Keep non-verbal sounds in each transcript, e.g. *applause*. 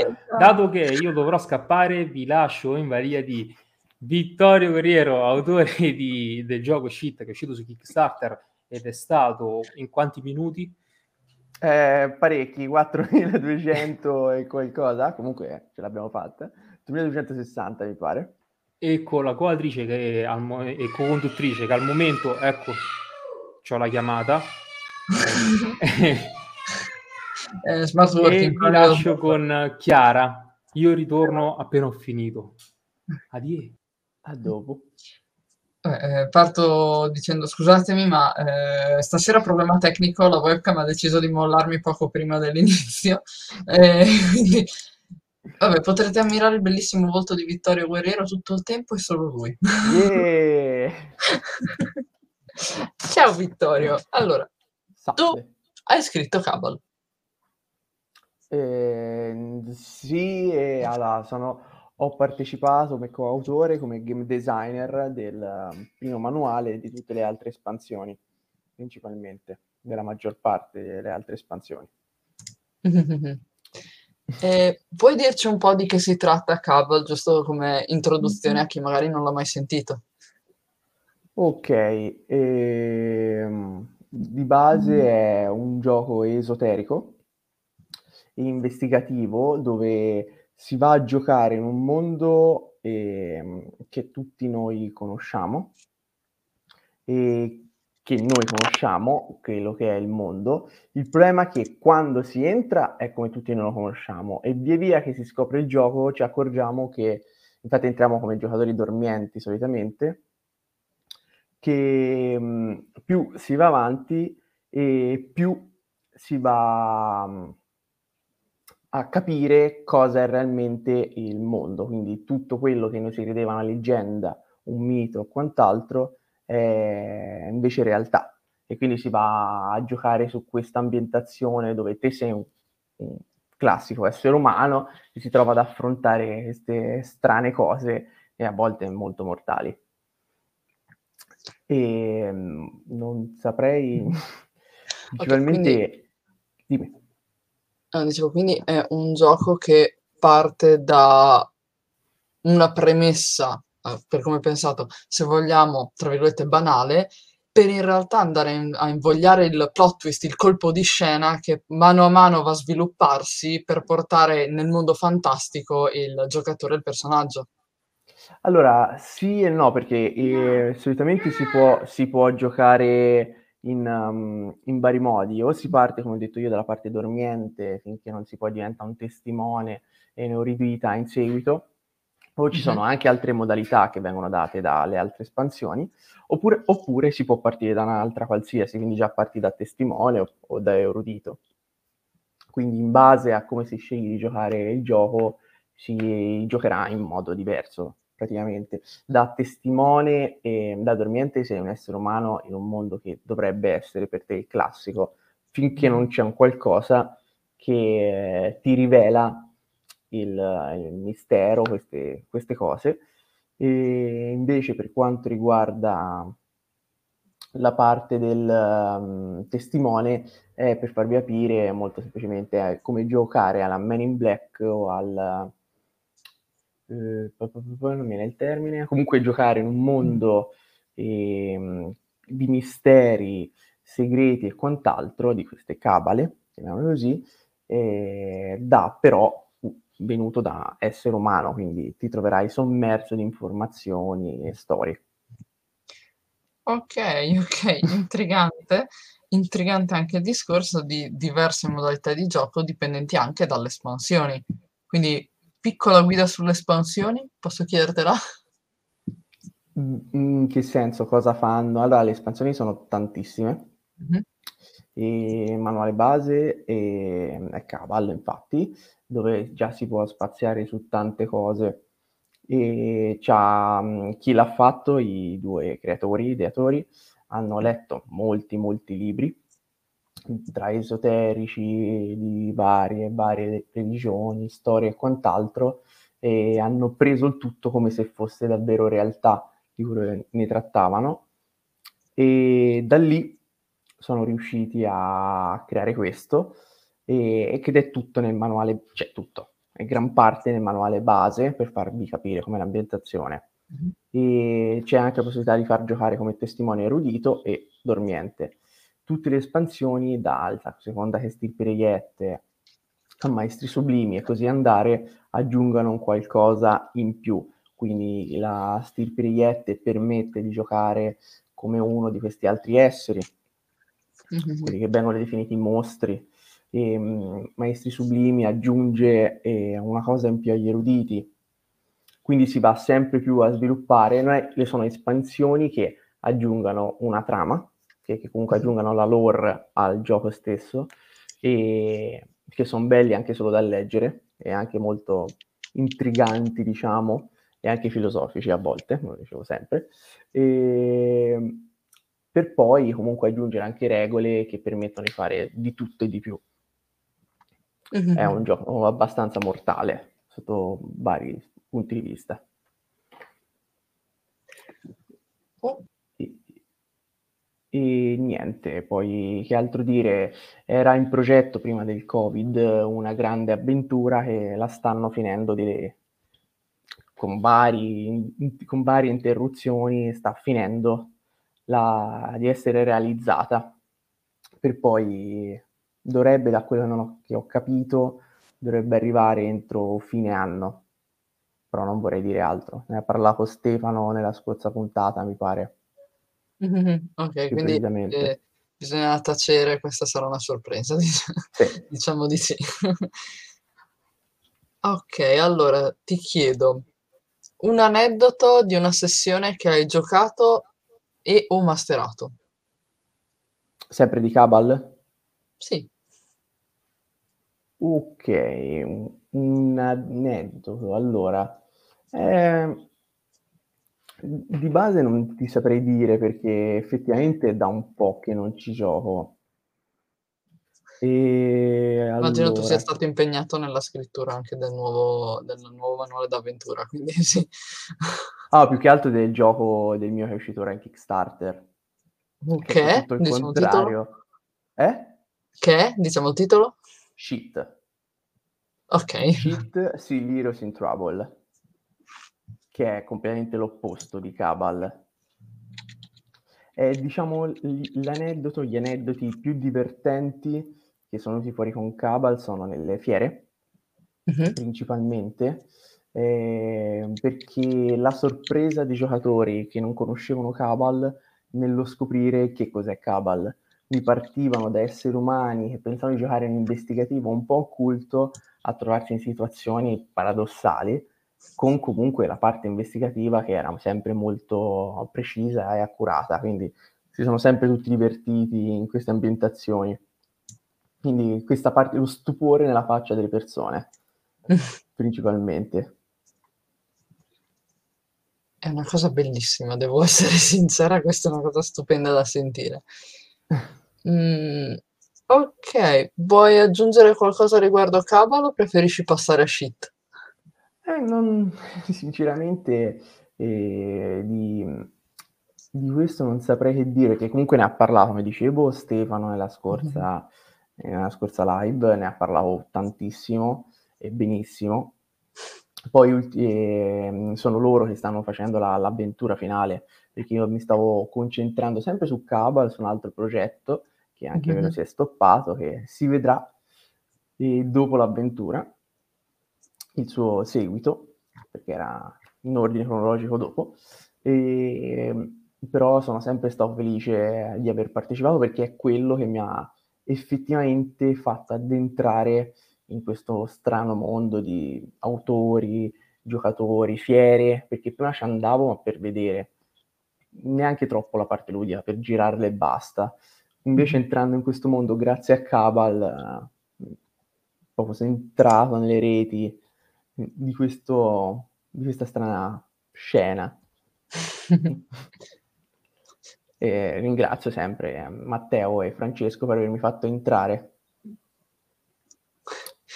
esatto. dato che io dovrò scappare, vi lascio in varia di Vittorio Guerriero, autore di, del gioco Shit che è uscito su Kickstarter ed è stato in quanti minuti? Eh, parecchi, 4200 e qualcosa, comunque ce l'abbiamo fatta, 3260 mi pare. E con la che al mo- e co-conduttrice che al momento, ecco, ho la chiamata. *laughs* *laughs* *laughs* eh, smart working. E lascio con Chiara. Io ritorno appena ho finito. Addio. A dopo. Eh, eh, parto dicendo scusatemi, ma eh, stasera problema tecnico, la webcam ha deciso di mollarmi poco prima dell'inizio. *laughs* Eh, quindi, vabbè, potrete ammirare il bellissimo volto di Vittorio Guerriero tutto il tempo e solo lui. Yeah. *laughs* Ciao Vittorio. Allora, Salve. tu hai scritto Cabal. Eh, sì, e allora, sono ho partecipato come coautore, come game designer del um, primo manuale e di tutte le altre espansioni, principalmente, della maggior parte delle altre espansioni. *laughs* Eh, puoi dirci un po' di che si tratta Cabal, giusto come introduzione a chi magari non l'ha mai sentito? Ok, ehm, di base è un gioco esoterico, investigativo, dove si va a giocare in un mondo eh, che tutti noi conosciamo e che noi conosciamo, quello che è il mondo. Il problema è che quando si entra è come tutti noi lo conosciamo e via via che si scopre il gioco ci accorgiamo che, infatti entriamo come giocatori dormienti solitamente, che mh, più si va avanti e più si va... Mh, a capire cosa è realmente il mondo, quindi tutto quello che noi si credeva una leggenda, un mito o quant'altro è invece realtà e quindi si va a giocare su questa ambientazione dove te sei un, un classico essere umano e si trova ad affrontare queste strane cose e a volte molto mortali. E non saprei *laughs* principalmente okay, quindi... dimmi. Ah, dicevo, quindi è un gioco che parte da una premessa, eh, per come ho pensato, se vogliamo, tra virgolette, banale, per in realtà andare a invogliare il plot twist, il colpo di scena che mano a mano va a svilupparsi per portare nel mondo fantastico il giocatore il personaggio. Allora, sì e no, perché eh, solitamente si può, si può giocare in, um, in, vari modi, o si parte, come ho detto io, dalla parte dormiente finché non si poi diventa un testimone e ne ho riduita in seguito, o ci sono anche altre modalità che vengono date dalle altre espansioni, oppure, oppure si può partire da un'altra qualsiasi, quindi già parti da testimone o, o da erudito. Quindi in base a come si sceglie di giocare il gioco, si giocherà in modo diverso praticamente da testimone e da dormiente sei un essere umano in un mondo che dovrebbe essere per te il classico, finché non c'è un qualcosa che eh, ti rivela il, il mistero, queste, queste, cose. E invece per quanto riguarda la parte del um, testimone, è per farvi capire molto semplicemente come giocare alla Man in Black o al eh, non mi viene il termine, comunque giocare in un mondo eh, di misteri, segreti e quant'altro, di queste cabale, chiamiamole così, eh, da però venuto da essere umano, quindi ti troverai sommerso di informazioni e storie. Ok, ok, intrigante. intrigante anche il discorso di diverse modalità di gioco dipendenti anche dalle espansioni. Quindi piccola guida sulle espansioni, posso chiedertela? In che senso? Cosa fanno? Allora, le espansioni sono tantissime. Mm-hmm. E manuale base e, è Cabal, infatti, dove già si può spaziare su tante cose. E c'ha, chi l'ha fatto, i due creatori, ideatori, hanno letto molti, molti libri tra esoterici di varie, varie religioni, storie e quant'altro, e hanno preso il tutto come se fosse davvero realtà di cui ne trattavano e da lì sono riusciti a creare questo e, e che è tutto nel manuale, c'è tutto, gran parte nel manuale base per farvi capire com'è l'ambientazione. Mm-hmm. E c'è anche la possibilità di far giocare come testimone erudito e dormiente. Tutte le espansioni, da alta, seconda che stirpe reiette, a maestri sublimi e così andare, aggiungono un qualcosa in più. Quindi la stirpe reiette permette di giocare come uno di questi altri esseri, mm-hmm. quelli che vengono definiti mostri. E, um, Maestri Sublimi aggiunge eh, una cosa in più agli eruditi, quindi si va sempre più a sviluppare, non è, le sono espansioni che aggiungano una trama, che, che comunque aggiungano la lore al gioco stesso, e che sono belli anche solo da leggere, e anche molto intriganti, diciamo, e anche filosofici a volte, come dicevo sempre, e per poi comunque aggiungere anche regole che permettono di fare di tutto e di più. Mm-hmm. È un gioco abbastanza mortale sotto vari punti di vista. Oh. E, niente, poi che altro dire? Era in progetto prima del Covid una grande avventura che la stanno finendo di, con, vari, con varie interruzioni, sta finendo la, di essere realizzata. Per poi dovrebbe, da quello che ho capito, dovrebbe arrivare entro fine anno. Però non vorrei dire altro. Ne ha parlato Stefano nella scorsa puntata, mi pare. *laughs* Ok, quindi eh, bisogna tacere, questa sarà una sorpresa, diciamo, *laughs* sì. diciamo di sì. *laughs* ok, allora ti chiedo un aneddoto di una sessione che hai giocato e o masterato. Sempre di Cabal? Sì. Ok, un aneddoto. Allora, eh, di base non ti saprei dire perché effettivamente è da un po' che non ci gioco. E Immagino tu sia stato impegnato nella scrittura anche del nuovo, del nuovo manuale d'avventura, *laughs* quindi sì. Ah, più che altro del gioco del mio che è uscito ora in Kickstarter. Che, tutto il diciamo contrario. Eh? Che? Diciamo il titolo? Shit. Ok. Shit, Heroes in Trouble. Che è completamente l'opposto di Cabal. È, diciamo, l'aneddoto, gli aneddoti più divertenti che sono venuti fuori con Cabal sono nelle fiere, uh-huh. principalmente, eh, perché la sorpresa dei giocatori che non conoscevano Cabal nello scoprire che cos'è Cabal. Mi partivano da esseri umani che pensavano di giocare in investigativo un po' occulto a trovarsi in situazioni paradossali, con comunque la parte investigativa che era sempre molto precisa e accurata, quindi si sono sempre tutti divertiti in queste ambientazioni. Quindi questa parte, lo stupore nella faccia delle persone, *laughs* principalmente. È una cosa bellissima, devo essere sincera, questa è una cosa stupenda da sentire. *laughs* Mm, ok, vuoi aggiungere qualcosa riguardo Cabal o preferisci passare a shit? Eh, non, *laughs* sinceramente eh, di, di, questo non saprei che dire, che comunque ne ha parlato, come dicevo, Stefano nella scorsa, mm-hmm nella scorsa live, ne ha parlato tantissimo e benissimo. Poi eh, sono loro che stanno facendo la, l'avventura finale, perché io mi stavo concentrando sempre su Cabal, su un altro progetto, che anche mm-hmm. si è stoppato, che si vedrà e dopo l'avventura, il suo seguito, perché era in ordine cronologico dopo. E, però sono sempre stato felice di aver partecipato perché è quello che mi ha effettivamente fatta addentrare in questo strano mondo di autori, giocatori, fiere, perché prima ci andavo per vedere, neanche troppo la parte ludica, per girarle e basta. Invece entrando in questo mondo, grazie a Cabal, eh, proprio sono entrato nelle reti di, questo, di questa strana scena. *laughs* E ringrazio sempre Matteo e Francesco per avermi fatto entrare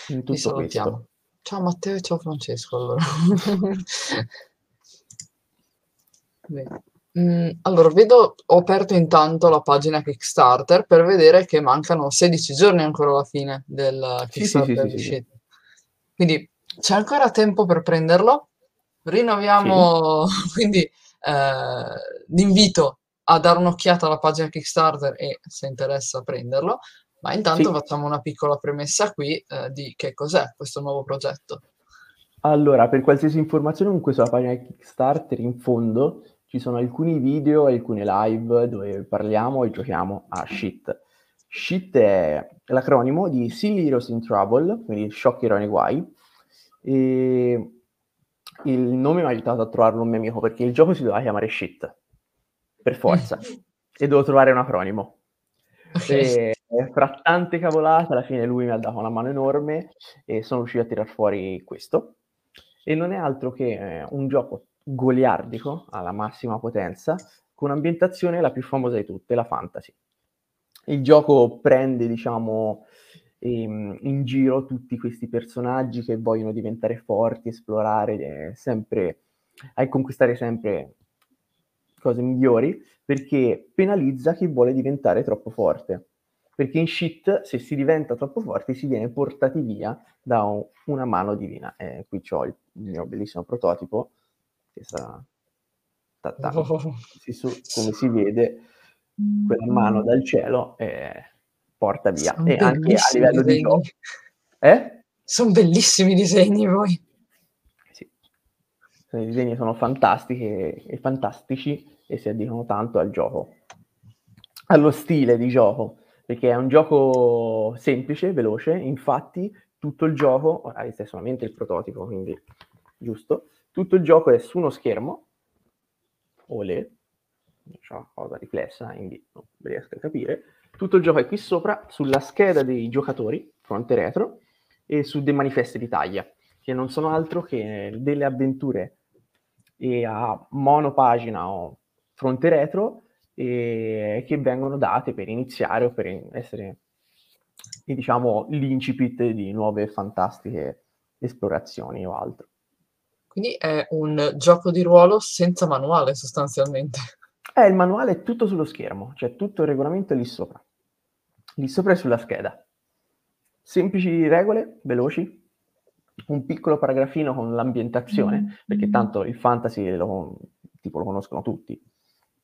in tutto questo. Ciao Matteo e ciao Francesco. Allora, *laughs* mm, allora vedo, ho aperto intanto la pagina Kickstarter per vedere che mancano 16 giorni ancora alla fine del Kickstarter. Sì, sì, sì, Quindi c'è ancora tempo per prenderlo. Rinnoviamo *laughs* quindi eh, l'invito a dare un'occhiata alla pagina Kickstarter e se interessa prenderlo. Ma intanto Sì. facciamo una piccola premessa qui eh, di che cos'è questo nuovo progetto. Allora, per qualsiasi informazione comunque sulla pagina Kickstarter in fondo ci sono alcuni video e alcune live dove parliamo e giochiamo a Shit. Shit è l'acronimo di Silly Heroes in Trouble, quindi sciocchi eroi nei guai. E il nome mi ha aiutato a trovarlo un mio amico perché il gioco si doveva chiamare Shit, per forza, *laughs* e dovevo trovare un acronimo. Ok. E fra tante cavolate, alla fine lui mi ha dato una mano enorme e sono riuscito a tirar fuori questo. E non è altro che eh, un gioco goliardico alla massima potenza, con ambientazione la più famosa di tutte, la fantasy. Il gioco prende, diciamo, ehm, in giro tutti questi personaggi che vogliono diventare forti, esplorare eh, sempre, a conquistare sempre cose migliori, perché penalizza chi vuole diventare troppo forte. Perché in shit, se si diventa troppo forti, si viene portati via da un- una mano divina. Eh, qui ho il mio bellissimo prototipo, che sta, ta- ta- Oh. si su- come si vede, quella mano dal cielo eh, porta via. Sono e anche a livello di disegni. gioco. Eh? Sono bellissimi i disegni voi. Sì. I disegni sono fantastici e, fantastici e si addicono tanto al gioco, allo stile di gioco, perché è un gioco semplice, veloce, infatti tutto il gioco, ora questo è solamente il prototipo, quindi giusto, tutto il gioco è su uno schermo, olè, c'è una cosa riflessa, quindi non riesco a capire, tutto il gioco è qui sopra, sulla scheda dei giocatori, fronte retro, e su dei manifesti di taglia che non sono altro che delle avventure e a monopagina o fronte retro e che vengono date per iniziare o per essere diciamo l'incipit di nuove fantastiche esplorazioni o altro. Quindi è un gioco di ruolo senza manuale sostanzialmente. Eh, il manuale è tutto sullo schermo, cioè tutto il regolamento è lì sopra. Lì sopra è sulla scheda. Semplici regole, veloci, un piccolo paragrafino con l'ambientazione, perché tanto il fantasy lo, tipo, lo conoscono tutti.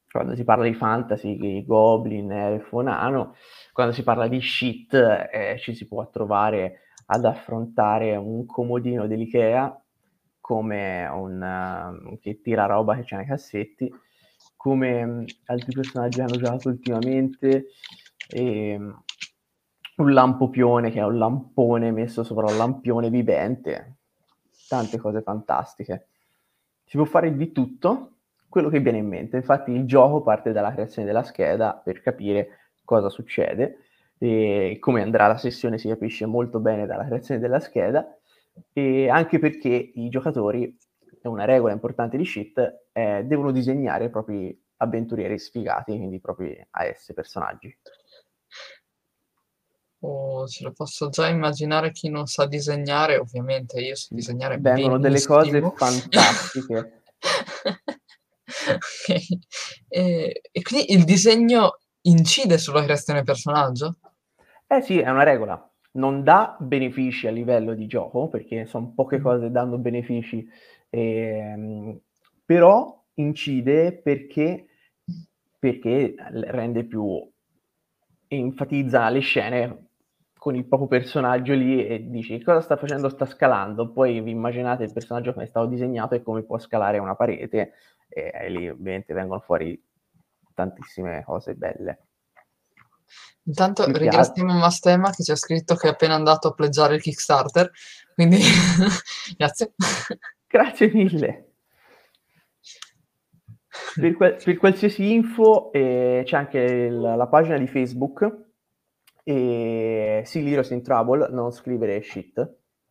Quando si parla di fantasy, goblin, elfo, nano, quando si parla di shit eh, ci si può trovare ad affrontare un comodino dell'Ikea come un uh, che tira roba che c'è nei cassetti, come um, altri personaggi hanno giocato ultimamente, e, um, un lampopione che è un lampone messo sopra un lampione vivente, tante cose fantastiche. Si può fare di tutto quello che viene in mente. Infatti, il gioco parte dalla creazione della scheda per capire cosa succede e come andrà la sessione si capisce molto bene dalla creazione della scheda e anche perché i giocatori, è una regola importante di shit, eh, devono disegnare i propri avventurieri sfigati, quindi i propri AS personaggi. Oh, ce lo posso già immaginare chi non sa disegnare, ovviamente io so disegnare Vengono delle cose fantastiche. *laughs* okay. e, e quindi il disegno incide sulla creazione del personaggio? Eh sì, è una regola. Non dà benefici a livello di gioco, perché sono poche cose danno benefici, ehm, però incide perché, perché rende più enfatizza le scene con il proprio personaggio lì e dici cosa sta facendo, sta scalando, poi vi immaginate il personaggio come è stato disegnato e come può scalare una parete e, e lì ovviamente vengono fuori tantissime cose belle. Intanto Mi ringraziamo piace. Mastema che ci ha scritto che è appena andato a pleggiare il Kickstarter, quindi *laughs* grazie. Grazie mille. Per, qual- per, qualsiasi info eh, c'è anche il, la pagina di Facebook e Silly Heroes in Trouble, non scrivere shit,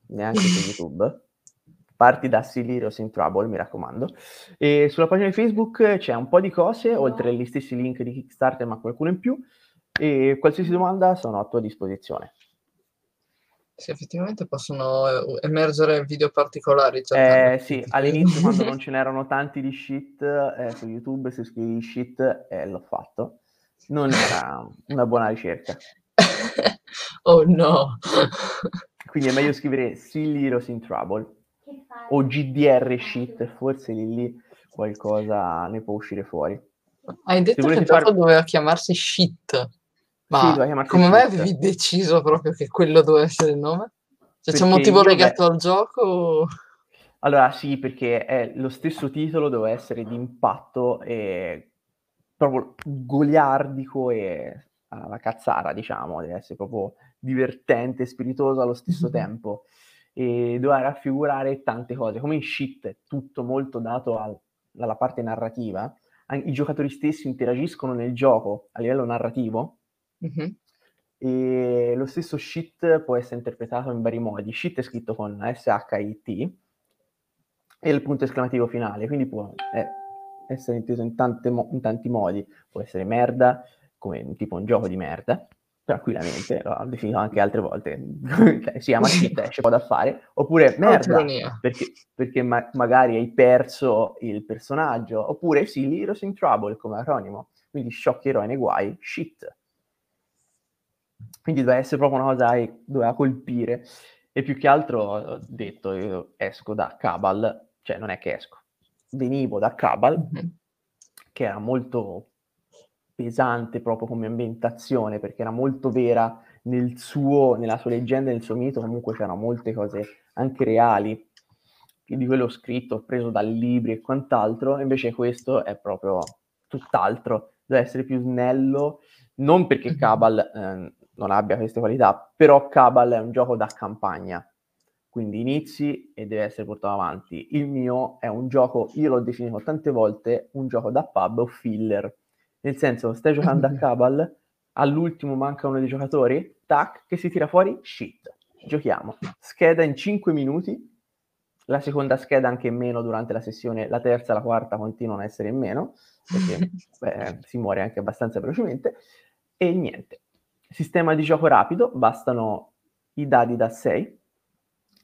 neanche su *laughs* YouTube. Parti da Silly Heroes in Trouble, mi raccomando. E sulla pagina di Facebook c'è un po' di cose, oltre agli stessi link di Kickstarter, ma qualcuno in più. E qualsiasi domanda sono a tua disposizione. Sì, effettivamente possono emergere video particolari. Eh, sì, all'inizio quando non ce n'erano tanti di shit eh, su YouTube, se scrivi shit, eh, l'ho fatto. Non era una buona ricerca. *laughs* oh no! Quindi è meglio scrivere Silly Heroes in Trouble o GDR shit, forse lì, lì qualcosa ne può uscire fuori. Hai detto che il gioco doveva chiamarsi Shit, ma Sì, come mai avevi deciso proprio che quello doveva essere il nome? Cioè, c'è un motivo legato beh- al gioco? Allora sì, perché è lo stesso titolo doveva essere di impatto e proprio goliardico e alla cazzara, diciamo, deve essere proprio divertente e spiritoso allo stesso tempo e doveva raffigurare tante cose. Come in Shit è tutto molto dato al- dalla parte narrativa, i giocatori stessi interagiscono nel gioco a livello narrativo Mhm. e lo stesso shit può essere interpretato in vari modi. Shit è scritto con S-H-I-T e il punto esclamativo finale, quindi può eh, essere inteso in, mo- in tanti modi. Può essere merda, come tipo un gioco di merda, tranquillamente, *laughs* l'ho definito anche altre volte. *laughs* Si chiama shit, esce po' da fare, oppure merda, Autoironia. perché, perché ma- magari hai perso il personaggio, oppure sì, Heroes in Trouble come acronimo, quindi sciocchi eroi nei guai, shit. Quindi doveva essere proprio una cosa che doveva colpire. E più che altro ho detto, io esco da Cabal, cioè non è che esco, venivo da Cabal, Mhm. che era molto pesante proprio come ambientazione, perché era molto vera nel suo, nella sua leggenda, nel suo mito, comunque c'erano molte cose anche reali, di quello scritto, preso dai libri e quant'altro, invece questo è proprio tutt'altro, deve essere più snello, non perché. Cabal ehm, non abbia queste qualità, però Cabal è un gioco da campagna, quindi inizi e deve essere portato avanti. Il mio è un gioco, io l'ho definito tante volte, un gioco da pub o filler, nel senso stai giocando a *laughs* Cabal, all'ultimo manca uno dei giocatori, tac, che si tira fuori, shit, giochiamo. Scheda in 5 minuti, la seconda scheda anche in meno durante la sessione, la terza e la quarta continuano a essere in meno, perché *laughs* beh, si muore anche abbastanza velocemente, e niente. Sistema di gioco rapido, bastano i dadi da 6,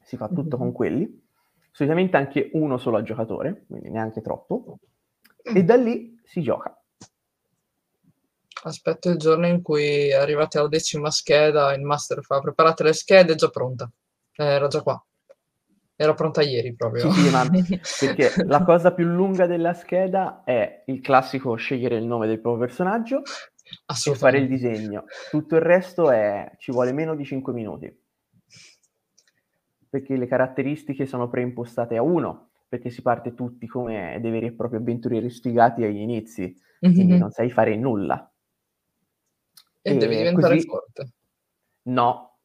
si fa tutto con quelli, solitamente anche uno solo al giocatore, quindi neanche troppo, e da lì si gioca. Aspetto il giorno in cui arrivate alla decima scheda, il master fa preparate le schede, è già pronta. Eh, era già qua. Era pronta ieri proprio. Sì, sì, ma *laughs* perché la cosa più lunga della scheda è il classico scegliere il nome del proprio personaggio e fare il disegno. Tutto il resto è, ci vuole meno di 5 minuti. Perché le caratteristiche sono preimpostate a uno, perché si parte tutti come dei veri e propri avventurieri sfigati agli inizi, quindi Mhm. non sai fare nulla. E devi E diventare così- forte. No,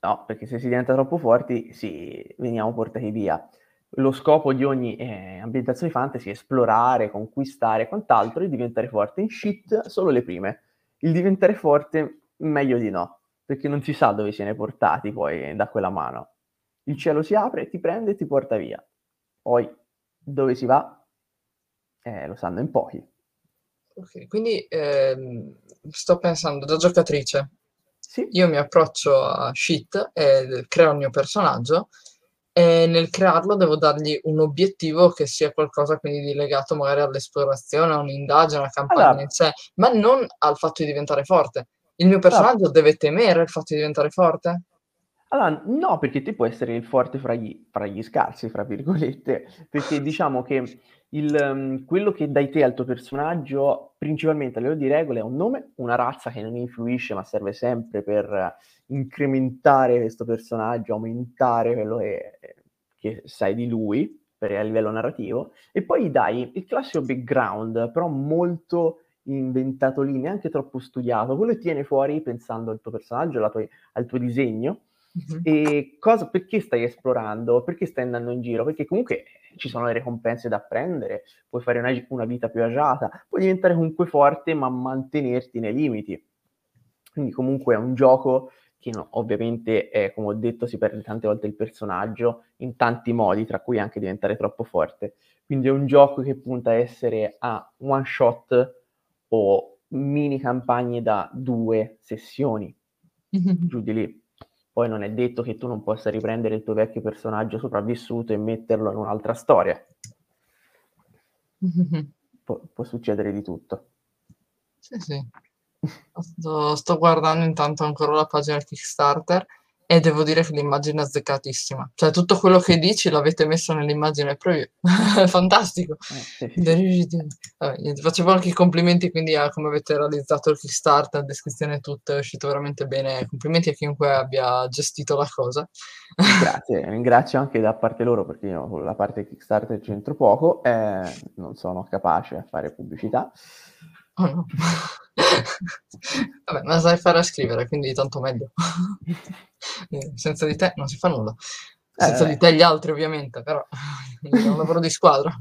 no, perché se si diventa troppo forti, sì, veniamo portati via. Lo scopo di ogni eh, ambientazione fantasy è esplorare, conquistare e quant'altro, e diventare forte. In shit solo le prime. Il diventare forte, meglio di no, perché non si sa dove siano portati poi da quella mano. Il cielo si apre, ti prende e ti porta via. Poi dove si va, eh, lo sanno in pochi. Ok, quindi ehm, sto pensando da giocatrice. Sì, Io mi approccio a shit e creo il mio personaggio e nel crearlo devo dargli un obiettivo che sia qualcosa quindi di legato magari all'esplorazione, a un'indagine, a una campagna Allora- in sé, ma non al fatto di diventare forte. Il mio personaggio deve temere il fatto di diventare forte? Allora, no, perché te puoi essere il forte fra gli, fra gli scarsi, fra virgolette, perché *laughs* diciamo che il, ehm, quello che dai te al tuo personaggio, principalmente a livello di regole, è un nome, una razza che non influisce, ma serve sempre per incrementare questo personaggio, aumentare quello che, che sai di lui per, a livello narrativo, e poi dai il classico background, però molto inventato lì, neanche troppo studiato, quello che tiene fuori pensando al tuo personaggio, tua- al tuo disegno, Mhm. e cosa, perché stai esplorando? Perché stai andando in giro? Perché comunque ci sono le ricompense da prendere, puoi fare una, una vita più agiata, puoi diventare comunque forte ma mantenerti nei limiti. Quindi comunque è un gioco che no, ovviamente, eh, come ho detto, si perde tante volte il personaggio in tanti modi, tra cui anche diventare troppo forte. Quindi è un gioco che punta a essere a one shot o mini campagne da due sessioni, Mhm. *laughs* giù di lì. Poi non è detto che tu non possa riprendere il tuo vecchio personaggio sopravvissuto e metterlo in un'altra storia. *laughs* Pu- può succedere di tutto. Sì, sì. Sto, sto guardando intanto ancora la pagina Kickstarter e devo dire che l'immagine è azzeccatissima. Cioè, tutto quello che dici l'avete messo nell'immagine preview. *laughs* Fantastico. Eh, sì, sì. Vabbè, facevo anche i complimenti quindi a come avete realizzato il Kickstarter, descrizione e tutto, è uscito veramente bene. Complimenti a chiunque abbia gestito la cosa. Grazie, *laughs* ringrazio anche da parte loro perché io con la parte Kickstarter c'entro poco, eh, non sono capace a fare pubblicità. Oh no. Vabbè, ma sai fare a scrivere, quindi tanto meglio. Senza di te non si fa nulla. Senza eh, di te gli altri, ovviamente, però è un lavoro di squadra.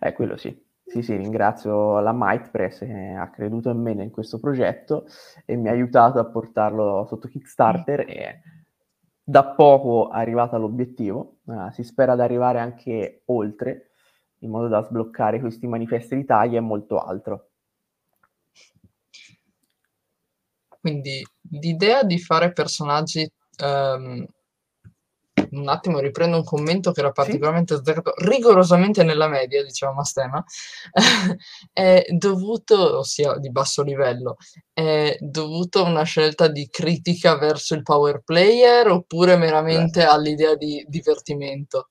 Eh, quello sì. Sì, sì, ringrazio la Mightpress che ha creduto in me in questo progetto e mi ha aiutato a portarlo sotto Kickstarter e da poco è arrivato all'obiettivo. Uh, si spera di arrivare anche oltre, in modo da sbloccare questi manifesti di taglia e molto altro. Quindi l'idea di fare personaggi... Um, un attimo riprendo un commento che era particolarmente sì. azzeccato, rigorosamente nella media, diciamo Mastema, *laughs* è dovuto, ossia di basso livello, è dovuto a una scelta di critica verso il power player oppure meramente Beh. all'idea di divertimento?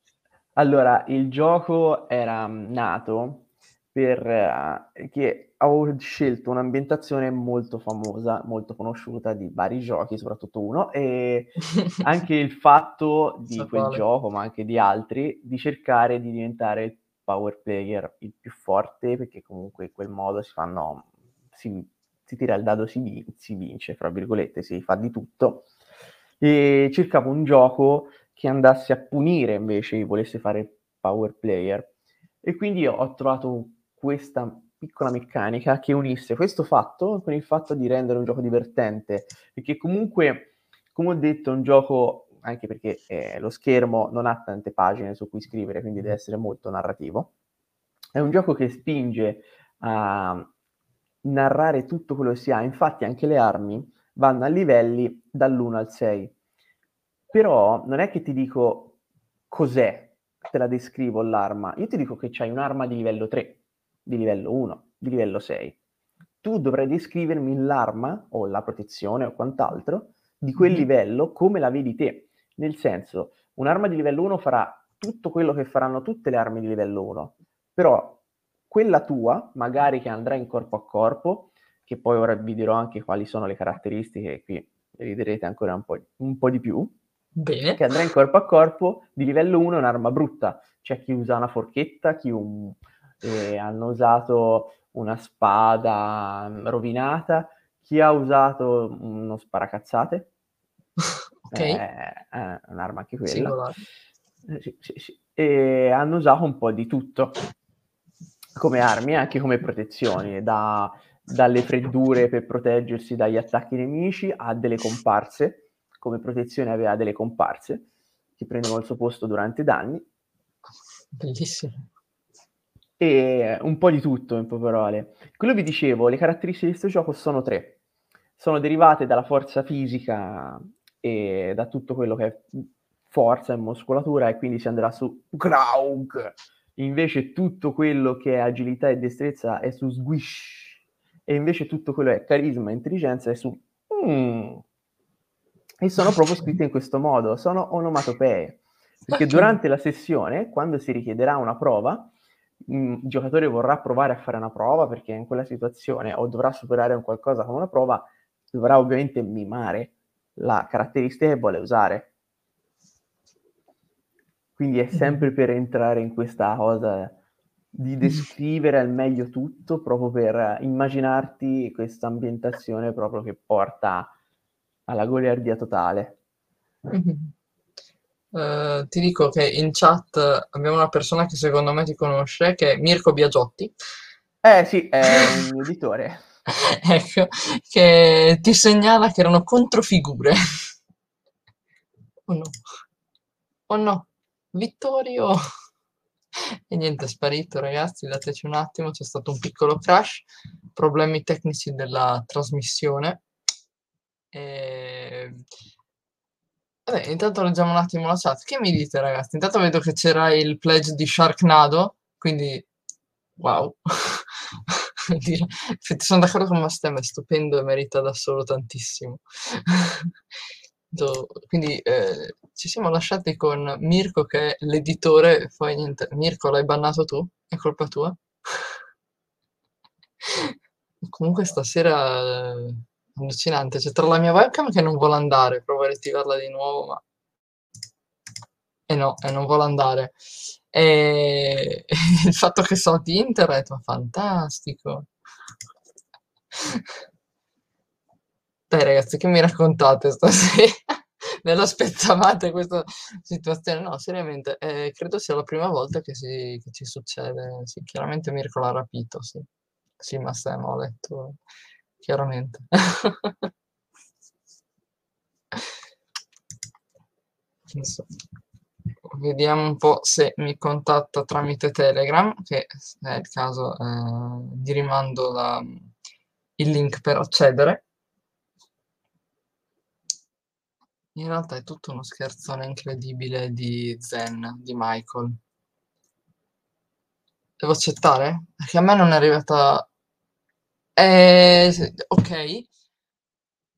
Allora, il gioco era nato per uh, che avevo scelto un'ambientazione molto famosa, molto conosciuta di vari giochi, soprattutto uno, e *laughs* anche il fatto di so quel quale. gioco, ma anche di altri, di cercare di diventare il power player il più forte, perché comunque in quel modo si fanno, si, si tira il dado, si, vin- si vince, fra virgolette, si fa di tutto. E cercavo un gioco che andasse a punire invece chi volesse fare power player. E quindi ho trovato questa piccola meccanica che unisse questo fatto con il fatto di rendere un gioco divertente, perché comunque, come ho detto, è un gioco, anche perché eh, lo schermo non ha tante pagine su cui scrivere, quindi deve essere molto narrativo, è un gioco che spinge a narrare tutto quello che si ha, infatti anche le armi vanno a livelli dall'1 al 6. Però non è che ti dico cos'è, te la descrivo l'arma, io ti dico che c'hai un'arma di livello 3 di livello 1, di livello 6. Tu dovrai descrivermi l'arma o la protezione o quant'altro di quel livello come la vedi te. Nel senso, un'arma di livello 1 farà tutto quello che faranno tutte le armi di livello 1, però quella tua, magari che andrà in corpo a corpo, che poi ora vi dirò anche quali sono le caratteristiche, qui vedrete ancora un po', un po' di più, Bene. che andrà in corpo a corpo, di livello 1 è un'arma brutta, c'è chi usa una forchetta, chi un, e hanno usato una spada mm, rovinata, chi ha usato uno sparacazzate. *laughs* ok. È, è un'arma anche quella. Eh, sì, sì, sì. E hanno usato un po' di tutto come armi e anche come protezioni, da, dalle freddure per proteggersi dagli attacchi nemici a delle comparse, come protezione aveva delle comparse che prendevano il suo posto durante i danni. Bellissimo e un po' di tutto in poche parole. Quello vi dicevo, le caratteristiche di questo gioco sono tre. Sono derivate dalla forza fisica e da tutto quello che è forza e muscolatura e quindi si andrà su Graug. Invece tutto quello che è agilità e destrezza è su Squish. E invece tutto quello che è carisma e intelligenza è su mm. E sono proprio scritte in questo modo, sono onomatopee. Perché durante la sessione, quando si richiederà una prova, il giocatore vorrà provare a fare una prova perché in quella situazione o dovrà superare un qualcosa con una prova, dovrà ovviamente mimare la caratteristica che vuole usare. Quindi è sempre per entrare in questa cosa di descrivere al meglio tutto, proprio per immaginarti questa ambientazione proprio che porta alla goliardia totale. Mm-hmm. Eh, ti dico che in chat abbiamo una persona che secondo me ti conosce, che è Mirko Biagiotti. Eh sì, è *laughs* un editore. ecco, che ti segnala che erano controfigure. oh no. Oh no. Vittorio. E niente, è sparito ragazzi, dateci un attimo, c'è stato un piccolo crash, problemi tecnici della trasmissione. E... Vabbè, intanto leggiamo un attimo la chat. Che mi dite, ragazzi? Intanto vedo che c'era il pledge di Sharknado, quindi wow. *laughs* Sono d'accordo con Mastem, è stupendo e merita da solo tantissimo. *laughs* Quindi eh, ci siamo lasciati con Mirko che è l'editore, poi niente, Mirko l'hai bannato tu? È colpa tua? *laughs* Comunque stasera è allucinante, c'è tra la mia webcam che non vuole andare, provo a riattivarla di nuovo, ma... E no, e non vuole andare. E *laughs* il fatto che so di internet, ma fantastico. Dai ragazzi, che mi raccontate stasera? *laughs* Ve l'aspettavate questa situazione? No, seriamente, eh, credo sia la prima volta che, si, che ci succede. Sì, chiaramente Mirko l'ha rapito, sì. Sì, ma Sam, ho letto chiaramente. Vediamo un po' se mi contatta tramite Telegram, che è il caso, eh, gli rimando la, il link per accedere. In realtà è tutto uno scherzone incredibile di Zen, di Michael. Devo accettare? Perché a me non è arrivata... Eh, ok.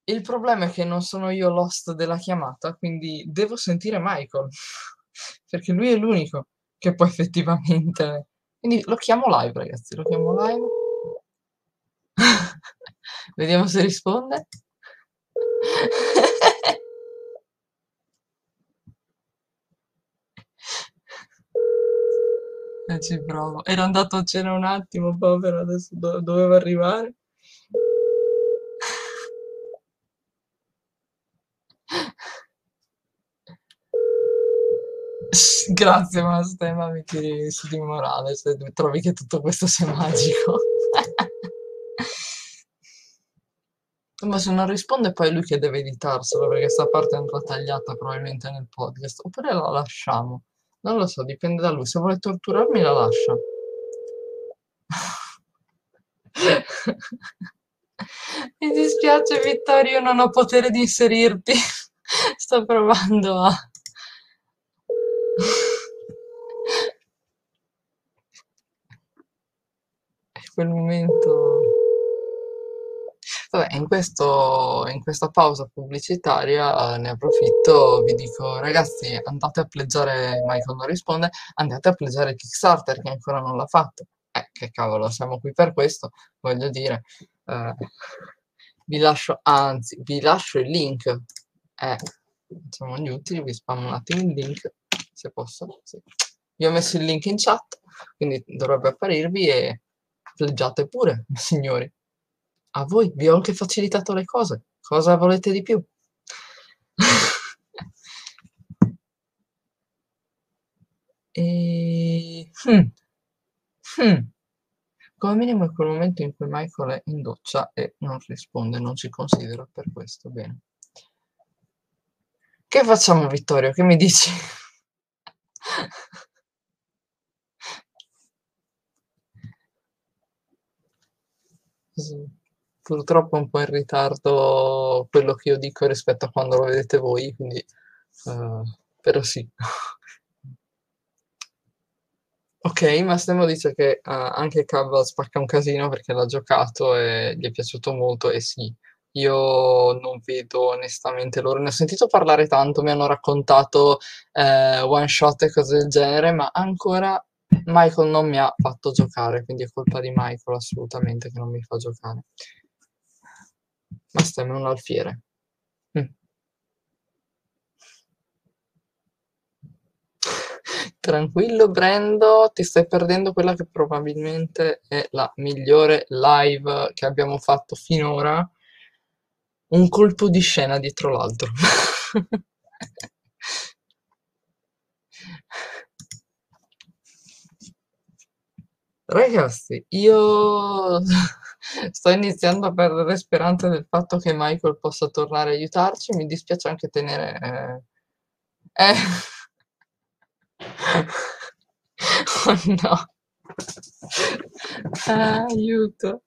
Il problema è che non sono io l'host della chiamata, quindi devo sentire Michael. *laughs* Perché lui è l'unico che può effettivamente... *laughs* Quindi lo chiamo live, ragazzi, lo chiamo live. *laughs* Vediamo se risponde. *laughs* Ci provo. Era andato a cena un attimo, povero, adesso do- doveva arrivare. *laughs* Grazie, ma mi tiri su di morale se trovi che tutto questo sia magico. *laughs* Ma se non risponde poi lui che deve editarselo perché sta parte andrà tagliata probabilmente nel podcast. Oppure la lasciamo. Non lo so, dipende da lui. Se vuole torturarmi la lascia. *laughs* Mi dispiace Vittorio, non ho potere di inserirti. *laughs* Sto provando a... *laughs* Quel momento... Vabbè, in questo, in questa pausa pubblicitaria eh, ne approfitto, vi dico ragazzi andate a pleggiare, Michael non risponde, andate a pleggiare Kickstarter che ancora non l'ha fatto. Eh, che cavolo, siamo qui per questo, voglio dire. Eh, vi lascio, anzi, vi lascio il link. Eh, facciamo gli utili, vi spammo un attimo il link, se posso. Sì. Vi ho messo il link in chat, quindi dovrebbe apparirvi e pleggiate pure, *laughs* signori. A voi, vi ho anche facilitato le cose. Cosa volete di più? *laughs* e... Hmm. Hmm. Come minimo è quel momento in cui Michael è in doccia e non risponde, non ci considera per questo. Bene. Che facciamo, Vittorio? Che mi dici? *laughs* Purtroppo è un po' in ritardo quello che io dico rispetto a quando lo vedete voi, quindi uh, però sì. *laughs* Ok, Massimo dice che uh, anche Cav spacca un casino perché l'ha giocato e gli è piaciuto molto e sì, io non vedo onestamente loro, ne ho sentito parlare tanto, mi hanno raccontato eh, one shot e cose del genere, ma ancora Michael non mi ha fatto giocare, quindi è colpa di Michael assolutamente che non mi fa giocare. Ma stemma un alfiere. Mm. Tranquillo Brendo, ti stai perdendo quella che probabilmente è la migliore live che abbiamo fatto finora. Un colpo di scena dietro l'altro. *laughs* Ragazzi, io sto iniziando a perdere speranza del fatto che Michael possa tornare a aiutarci. Mi dispiace anche tenere... Eh... eh. *laughs* Oh no. Ah, aiuto.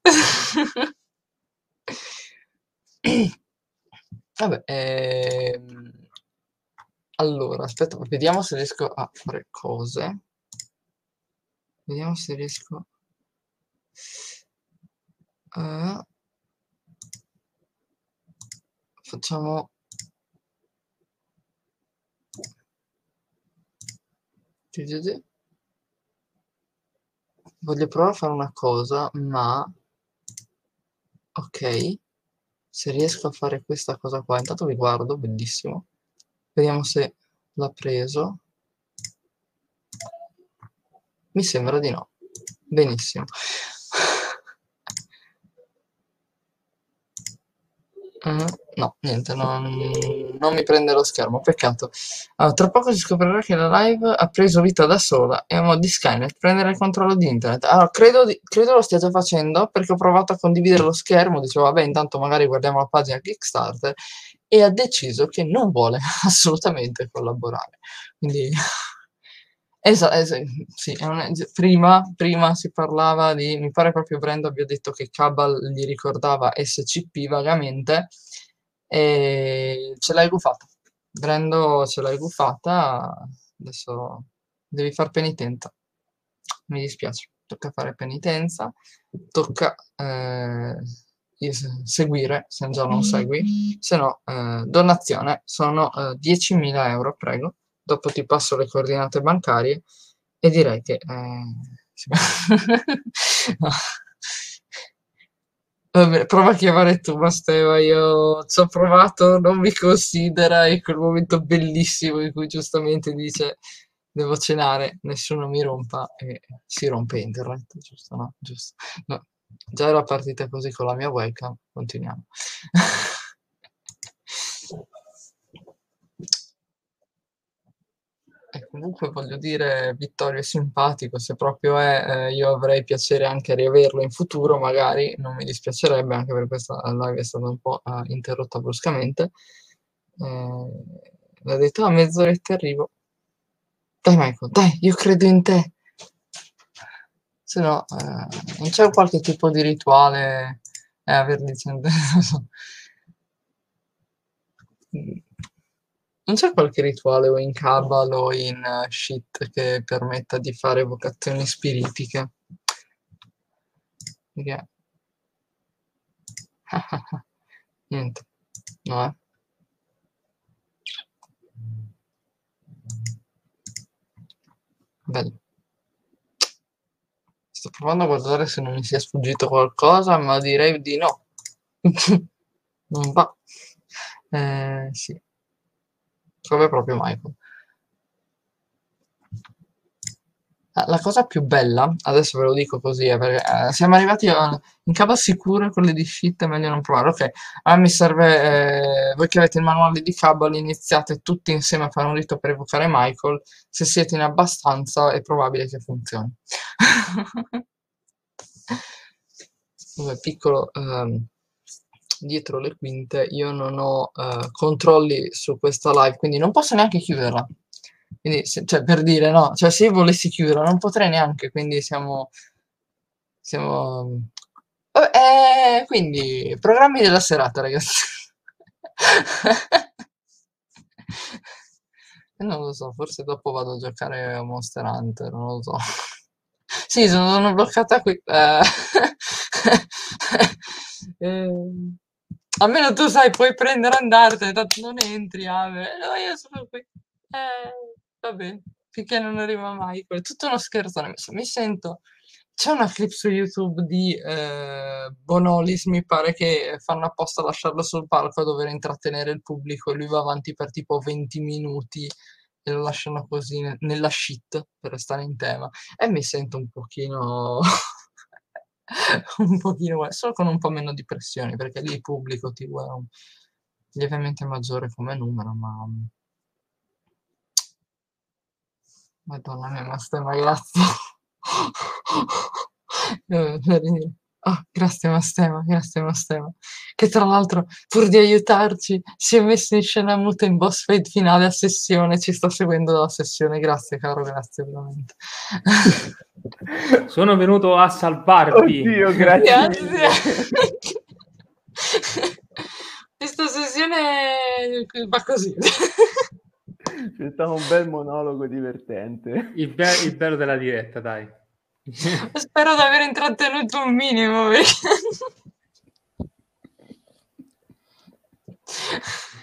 Vabbè, ehm... allora, aspetta, vediamo se riesco a fare cose. Vediamo se riesco a facciamo voglio provare a fare una cosa ma ok. Se riesco a fare questa cosa qua intanto vi guardo bellissimo. Vediamo se l'ha preso. Mi sembra di no. Benissimo. Mm, no, niente, non, non, mi prende lo schermo, peccato. Allora, tra poco si scoprirà che la live ha preso vita da sola e a mo' di Skynet prendere il controllo di internet. Allora, credo, di, credo, lo stia già facendo perché ho provato a condividere lo schermo, dicevo, vabbè, intanto magari guardiamo la pagina Kickstarter e ha deciso che non vuole *laughs* assolutamente collaborare. Quindi Esatto, es sì, un, prima, prima, si parlava di, mi pare proprio Brando abbia detto che Cabal gli ricordava SCP vagamente, e ce l'hai gufata. Brando ce l'hai gufata, adesso devi far penitenza. Mi dispiace, tocca fare penitenza, tocca eh, seguire, se già non segui, se no eh, donazione, sono eh, 10.000 euro, prego dopo ti passo le coordinate bancarie e direi che... Eh, Vabbè, *laughs* prova a chiamare tu, Masteva. Io ci ho provato, non mi considera. E quel momento bellissimo in cui giustamente dice: Devo cenare, nessuno mi rompa. E si rompe internet, giusto? No, giusto. No. Già era partita così con la mia webcam. Continuiamo. *laughs* E comunque voglio dire, Vittorio è simpatico, se proprio è, eh, io avrei piacere anche a riaverlo in futuro, magari non mi dispiacerebbe, anche per questa live è stata un po' uh, interrotta bruscamente. Eh, l'ha detto a mezz'oretta arrivo. Dai Michael, dai, io credo in te. Se no, eh, non c'è qualche tipo di rituale eh, aver dicendo... *laughs* Non c'è qualche rituale o in Kabbalah o in uh, shit che permetta di fare vocazioni spiritiche? Perché... *laughs* Niente. No, eh. Bello. Sto provando a guardare se non mi sia sfuggito qualcosa, ma direi di no. *laughs* non va. Eh, sì come proprio Michael. Ah, la cosa più bella, adesso ve lo dico così, è perché eh, siamo arrivati a, in cava sicuro con le di shit, è meglio non provare. Ok, a me serve, eh, voi che avete il manuale di Cabal, iniziate tutti insieme a fare un rito per evocare Michael. Se siete in abbastanza, è probabile che funzioni. *laughs* Vabbè, piccolo... Um, dietro le quinte io non ho uh, controlli su questa live, quindi non posso neanche chiuderla. Quindi, se, cioè, per dire, no, cioè, se volessi chiuderla non potrei neanche, quindi siamo... siamo... Eh, quindi, programmi della serata, ragazzi. *laughs* non lo so, forse dopo vado a giocare a Monster Hunter, non lo so. *laughs* sì, sono, sono bloccata qui. Eh. *laughs* Almeno tu sai, puoi prendere andartene, tanto non entri, ave. No, io sono qui. Eh, va bene, finché non arriva mai. È tutto uno scherzo. Mi sento... C'è una clip su YouTube di eh, Bonolis, mi pare che fanno apposta lasciarlo sul palco a dover intrattenere il pubblico lui va avanti per tipo 20 minuti e lo lasciano così nella shit per restare in tema. E mi sento un pochino... *laughs* un pochino, solo con un po' meno di pressione, perché lì il pubblico ti è un, lievemente maggiore come numero, ma... Madonna mia, ma stemma, grazie. *laughs* Oh, grazie Mastema, grazie Mastema, che tra l'altro pur di aiutarci si è messo in scena muta in boss fight finale a sessione, ci sta seguendo dalla sessione, grazie caro, grazie veramente. *laughs* Sono venuto a salvarvi. Oddio, grazie. grazie. *laughs* Questa sessione va così. C'è stato un bel monologo divertente. Il, be- il bello della diretta, dai. *laughs* Spero di aver intrattenuto un minimo. Perché...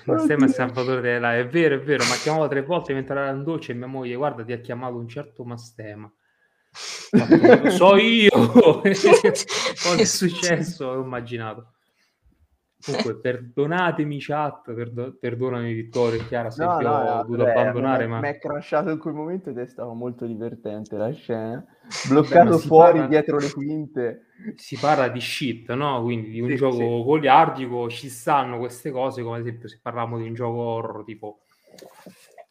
Mastemma è Salvatore della è vero, è vero, ma chiamavo tre volte mentre era in dolce e mia moglie, guarda, ti ha chiamato un certo Mastema. Lo so io *laughs* *laughs* cosa è successo, ho immaginato. Comunque, *laughs* perdonatemi chat, perdo- perdonami Vittorio e Chiara se No, no, ho no, dovuto beh, abbandonare, mi ma è crashato in quel momento ed è stato molto divertente la scena. *laughs* Bloccato si fuori parla- dietro le quinte. si parla di shit, no? Quindi di un Sì, gioco sì. goliardico, ci stanno queste cose, come ad esempio se parliamo di un gioco horror, tipo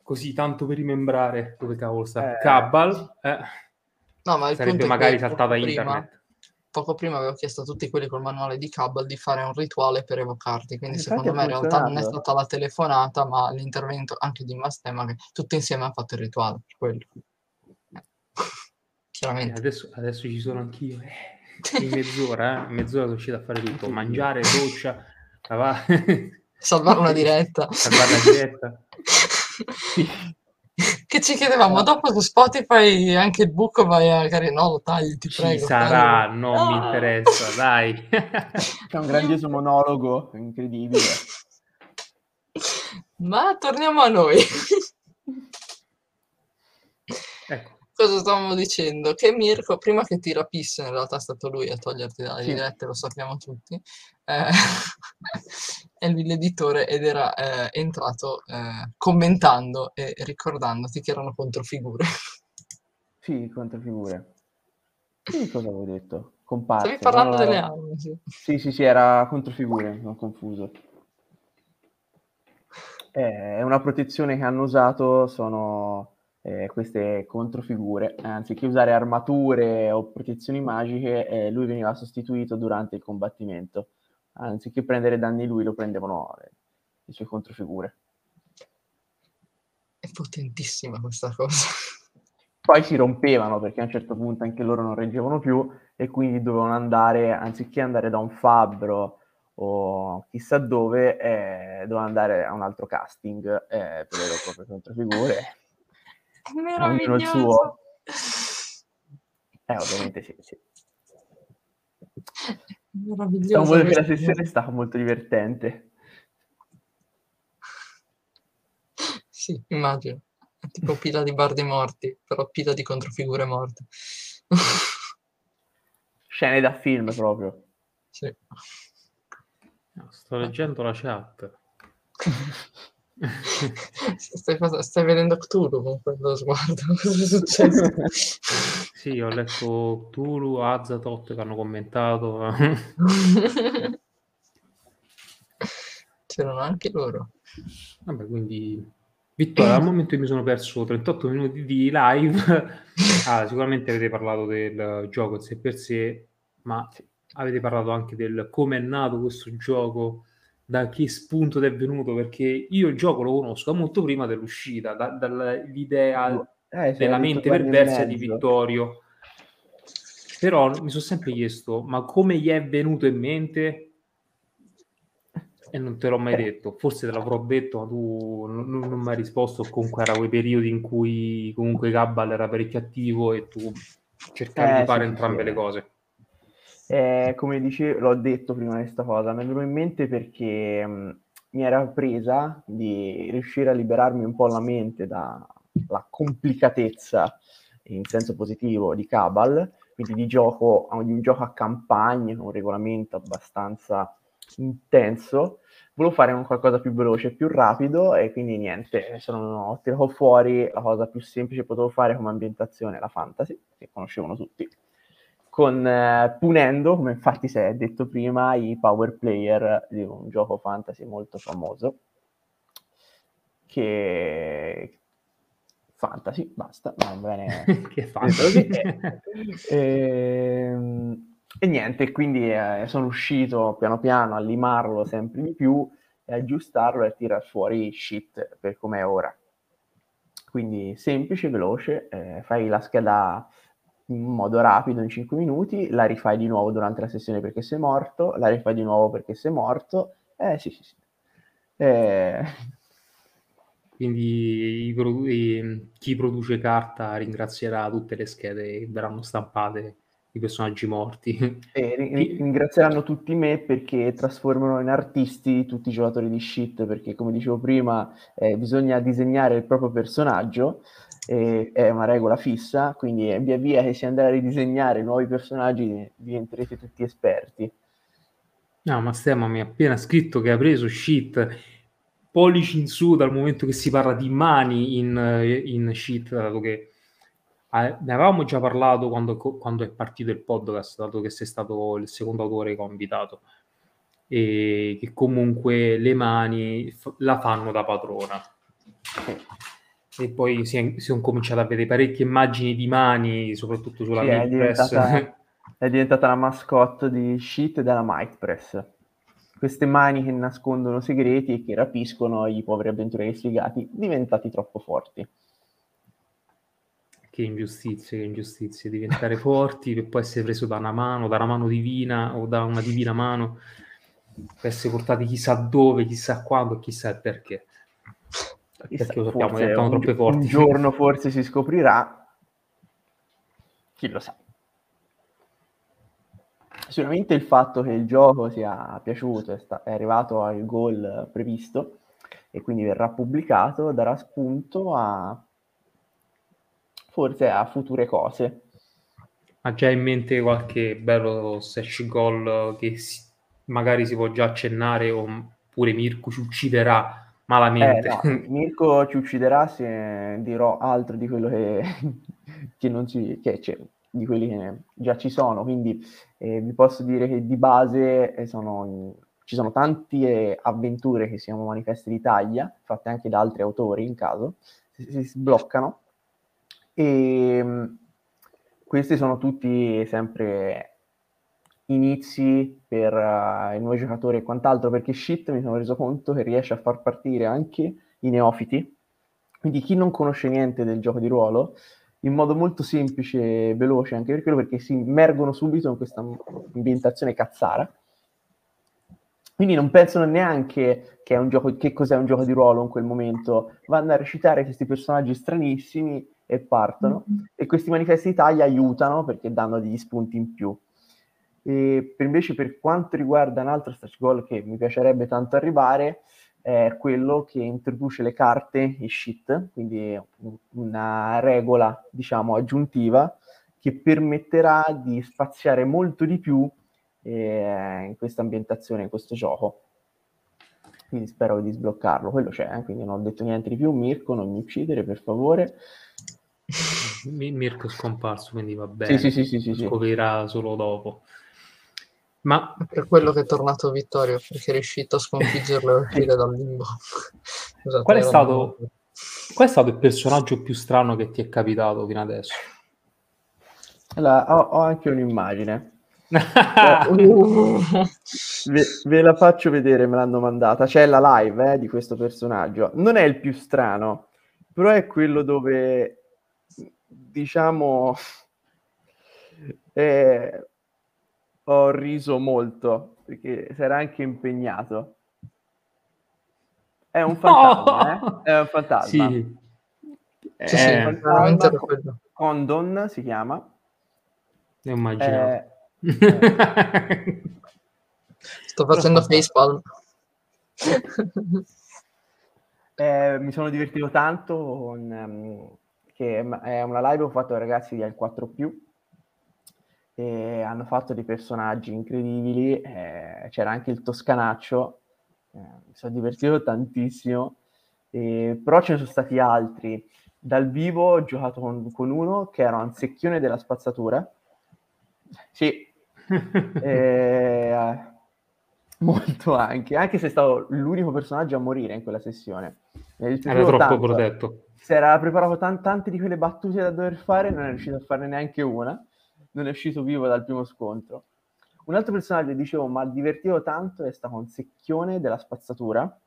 così, tanto per rimembrare dove cavolo sta Eh. Cabal, eh, No, ma il sarebbe magari saltata poco prima- internet. Poco prima avevo chiesto a tutti quelli col manuale di Cabal di fare un rituale per evocarti, quindi Infatti secondo me in realtà non è stata la telefonata, ma l'intervento anche di Mastema che tutti insieme hanno fatto il rituale, per quello. Eh. *laughs* Eh, Chiaramente. adesso, adesso ci sono anch'io, eh, *laughs* in mezz'ora, eh, mezz'ora sono uscito a fare tutto, mangiare, *laughs* doccia, Salvare una diretta. salvare la diretta. *laughs* che ci chiedevamo, dopo su Spotify anche il buco vai a caricare, no, lo tagli, ti Ci prego. sarà, tagli. non mi Ah. interessa, dai. *laughs* C'è un grandioso monologo incredibile. *laughs* Ma torniamo a noi. ecco, Cosa stavamo dicendo? Che Mirko, prima che ti rapisse, in realtà è stato lui a toglierti dalle Sì. dirette, lo sappiamo tutti, eh, è *laughs* lui l'editore ed era eh, entrato eh, commentando e ricordandoti che erano controfigure. *laughs* Sì, controfigure. Sì, cosa avevo detto? Comparse. Stavi parlando delle armi, sì. Sì, sì, sì, era controfigure, non confuso. Eh, È una protezione che hanno usato, sono eh, queste controfigure. Anziché usare armature o protezioni magiche, eh, lui veniva sostituito durante il combattimento. Anziché prendere danni lui, lo prendevano le, le sue controfigure. È potentissima questa cosa. Poi si rompevano perché a un certo punto anche loro non reggevano più e quindi dovevano andare, anziché andare da un fabbro o chissà dove, eh, dovevano andare a un altro casting eh, per le loro proprie controfigure. Ognuno il meraviglioso. suo. Eh, ovviamente sì, sì. Meraviglioso. che la sessione è stata molto divertente. Sì, immagino. È tipo pila di bardi morti, però pila di controfigure morte. *laughs* Scene da film proprio. Sì. sto leggendo la chat. *laughs* *laughs* Stai, stai vedendo Cthulhu con quello sguardo. *laughs* Cosa è successo? *laughs* Sì, ho letto Tulu, Azatoth che hanno commentato. C'erano anche loro. Vabbè, quindi Vittorio, al momento che mi sono perso 38 minuti di live, ah, sicuramente avete parlato del gioco in sé per sé, ma avete parlato anche del come è nato questo gioco, da che spunto è venuto, perché io il gioco lo conosco molto prima dell'uscita, da- dall'idea Eh, della mente perversa di. Vittorio. Però mi sono sempre chiesto, ma come gli è venuto in mente? E non te l'ho mai Eh. detto, forse te l'avrò detto, ma tu non, non- mi hai risposto. Comunque era quei periodi in cui comunque Gabbal era parecchio attivo e tu cercavi Eh, di fare sì, entrambe sì. le cose. Eh, come dicevo, l'ho detto prima questa cosa, mi è venuto in mente perché mh, mi era presa di riuscire a liberarmi un po' la mente dalla complicatezza in senso positivo di Cabal, quindi di gioco, di un gioco a campagna, con un regolamento abbastanza intenso. Volevo fare un qualcosa più veloce, più rapido e quindi niente, sono, tirato fuori la cosa più semplice che potevo fare come ambientazione, la fantasy, che conoscevano tutti con eh, punendo, come infatti si è detto prima, i power player di un gioco fantasy molto famoso che fantasy, basta, va bene. *laughs* che fa? detto così, eh, ehm, e niente, quindi eh, sono uscito piano piano a limarlo sempre di più e aggiustarlo e tirar fuori shit per come è ora. Quindi semplice, veloce, eh, fai la scheda in modo rapido in 5 minuti, la rifai di nuovo durante la sessione perché sei morto, la rifai di nuovo perché sei morto. Eh sì, sì, sì. Eh, Quindi produ- i- chi produce carta ringrazierà tutte le schede che verranno stampate i personaggi morti. E ri- ringrazieranno tutti me perché trasformano in artisti tutti i giocatori di shit, perché come dicevo prima eh, bisogna disegnare il proprio personaggio, eh, è una regola fissa, quindi eh, via via che si andrà a ridisegnare nuovi personaggi diventerete tutti esperti. No, ma Stema mi ha appena scritto che ha preso shit pollici in su dal momento che si parla di mani in, in shit, dato che eh, ne avevamo già parlato quando, quando, è partito il podcast, dato che sei stato il secondo autore che ho invitato, e che comunque le mani f- la fanno da padrona. E poi si, sono cominciato a vedere parecchie immagini di mani, soprattutto sulla sì, è diventata, *laughs* è diventata la mascotte di Shit della Might Press. Queste mani che nascondono segreti e che rapiscono i poveri avventurieri sfigati diventati troppo forti. Che ingiustizie, che ingiustizie, diventare forti per poi essere preso da una mano, da una mano divina o da una divina mano, per essere portati chissà dove, chissà quando, chissà il perché. Perché lo sappiamo, diventano troppe forti. Un giorno forse si scoprirà, chi lo sa. Sicuramente il fatto che il gioco sia piaciuto, è, sta- è arrivato al goal previsto e quindi verrà pubblicato, darà spunto a forse a future cose. Ha già in mente qualche bello stretch goal che si, magari si può già accennare oppure Mirko ci ucciderà malamente? Eh, no, Mirko ci ucciderà se dirò altro di quello che, *laughs* che non ci... Che, cioè, di quelli che già ci sono, quindi eh, vi posso dire che di base eh, sono, ci sono tante avventure che siano manifesti d'Italia, fatte anche da altri autori in caso, si, si sbloccano, e questi sono tutti sempre inizi per uh, i nuovi giocatori e quant'altro, perché Shit mi sono reso conto che riesce a far partire anche i neofiti, quindi chi non conosce niente del gioco di ruolo, in modo molto semplice e veloce, anche per quello perché si immergono subito in questa ambientazione cazzara. Quindi non pensano neanche che, è un gioco, che cos'è un gioco di ruolo in quel momento, vanno a recitare questi personaggi stranissimi e partono, mm-hmm. e questi manifesti d'Italia aiutano perché danno degli spunti in più. E per invece per quanto riguarda un altro stretch goal che mi piacerebbe tanto arrivare, è quello che introduce le carte e shit, quindi una regola, diciamo, aggiuntiva che permetterà di spaziare molto di più eh, in questa ambientazione, in questo gioco. Quindi spero di sbloccarlo. Quello c'è, eh? quindi non ho detto niente di più. Mirko, non mi uccidere, per favore. Mirko è scomparso, quindi va bene. Sì, sì, sì, sì, sì scoprirà solo dopo. Ma per quello che è tornato Vittorio, perché è riuscito a sconfiggerlo e uscire dal limbo. Scusate, *laughs* qual, è stato, qual è stato il personaggio più strano che ti è capitato fino adesso? Allora, ho, ho anche un'immagine. *laughs* uh, ve, ve, la faccio vedere, me l'hanno mandata. C'è la live eh, di questo personaggio. Non è il più strano, però è quello dove, diciamo, eh, ho riso molto perché si era anche impegnato. È un fantasma, oh! eh? È un fantasma. Sì. È sì, un fantasma. Condon si chiama. Ne ho immaginato. Eh, eh. *laughs* Sto facendo facepalm. *laughs* eh, mi sono divertito tanto con, um, che è una live che ho fatto ai ragazzi di Al4 e hanno fatto dei personaggi incredibili, eh, c'era anche il Toscanaccio, eh, mi sono divertito tantissimo, eh, però ce ne sono stati altri. Dal vivo ho giocato con, con uno che era un secchione della spazzatura, sì, *laughs* eh, molto anche, anche se è stato l'unico personaggio a morire in quella sessione. Era troppo tanto. protetto. Si era preparato t- tante di quelle battute da dover fare, non è riuscito a farne neanche una non è uscito vivo dal primo scontro. Un altro personaggio, dicevo, ma divertivo tanto è stato un secchione della spazzatura,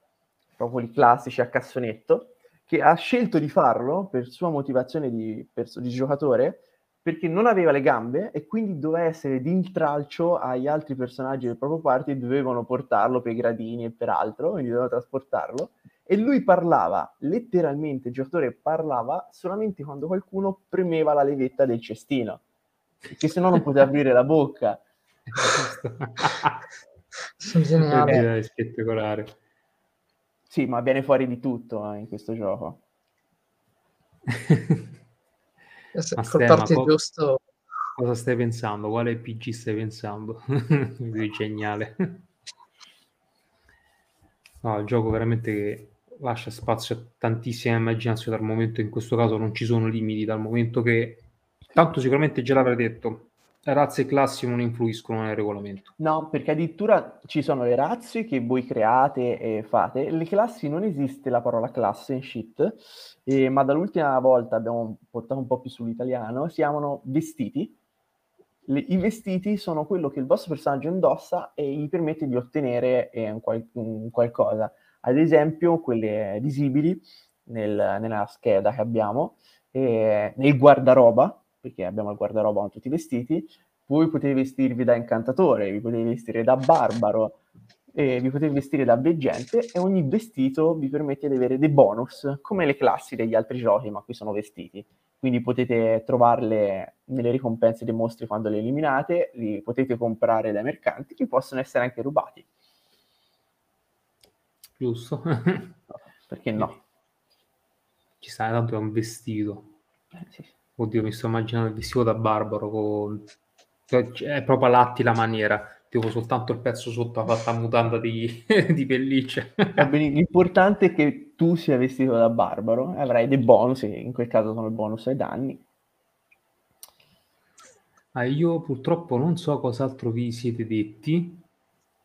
proprio i classici a cassonetto, che ha scelto di farlo per sua motivazione di, perso- di giocatore, perché non aveva le gambe e quindi doveva essere di intralcio agli altri personaggi del proprio party e dovevano portarlo per gradini e per altro, quindi dovevano trasportarlo. E lui parlava, letteralmente il giocatore parlava solamente quando qualcuno premeva la levetta del cestino perché se no non poteva aprire la bocca. *laughs* Sono geniali. spettacolare. Sì, ma viene fuori di tutto eh, in questo gioco. Col Stemma, party co- giusto cosa stai pensando? Quale PG stai pensando? *laughs* È geniale. No, il gioco veramente che lascia spazio a tantissima immaginazione dal momento in questo caso non ci sono limiti, dal momento che tanto sicuramente già l'avrei detto, razze e classi non influiscono nel regolamento. No, perché addirittura ci sono le razze che voi create e fate. Le classi non esiste la parola classe in shit, eh, ma dall'ultima volta abbiamo portato un po' più sull'italiano, si chiamano vestiti. Le- I vestiti sono quello che il vostro personaggio indossa e gli permette di ottenere eh, un, qual- un qualcosa. Ad esempio, quelle visibili nel- nella scheda che abbiamo, eh, nel guardaroba, perché abbiamo il guardaroba con tutti i vestiti, voi potete vestirvi da incantatore, vi potete vestire da barbaro, e vi potete vestire da veggente e ogni vestito vi permette di avere dei bonus, come le classi degli altri giochi, ma qui sono vestiti. Quindi potete trovarle nelle ricompense dei mostri quando le eliminate, li potete comprare dai mercanti, li possono essere anche rubati. Giusto? Perché no? Ci sta, tanto è un vestito. Eh, sì. Oddio, mi sto immaginando il vestito da barbaro con... cioè, È proprio l'atti la maniera. Tipo soltanto il pezzo sotto ha fatto a mutanda di, *laughs* di pelliccia. L'importante è che tu sia vestito da barbaro avrai dei bonus, in quel caso sono i bonus ai danni. Ah, io purtroppo non so cos'altro vi siete detti.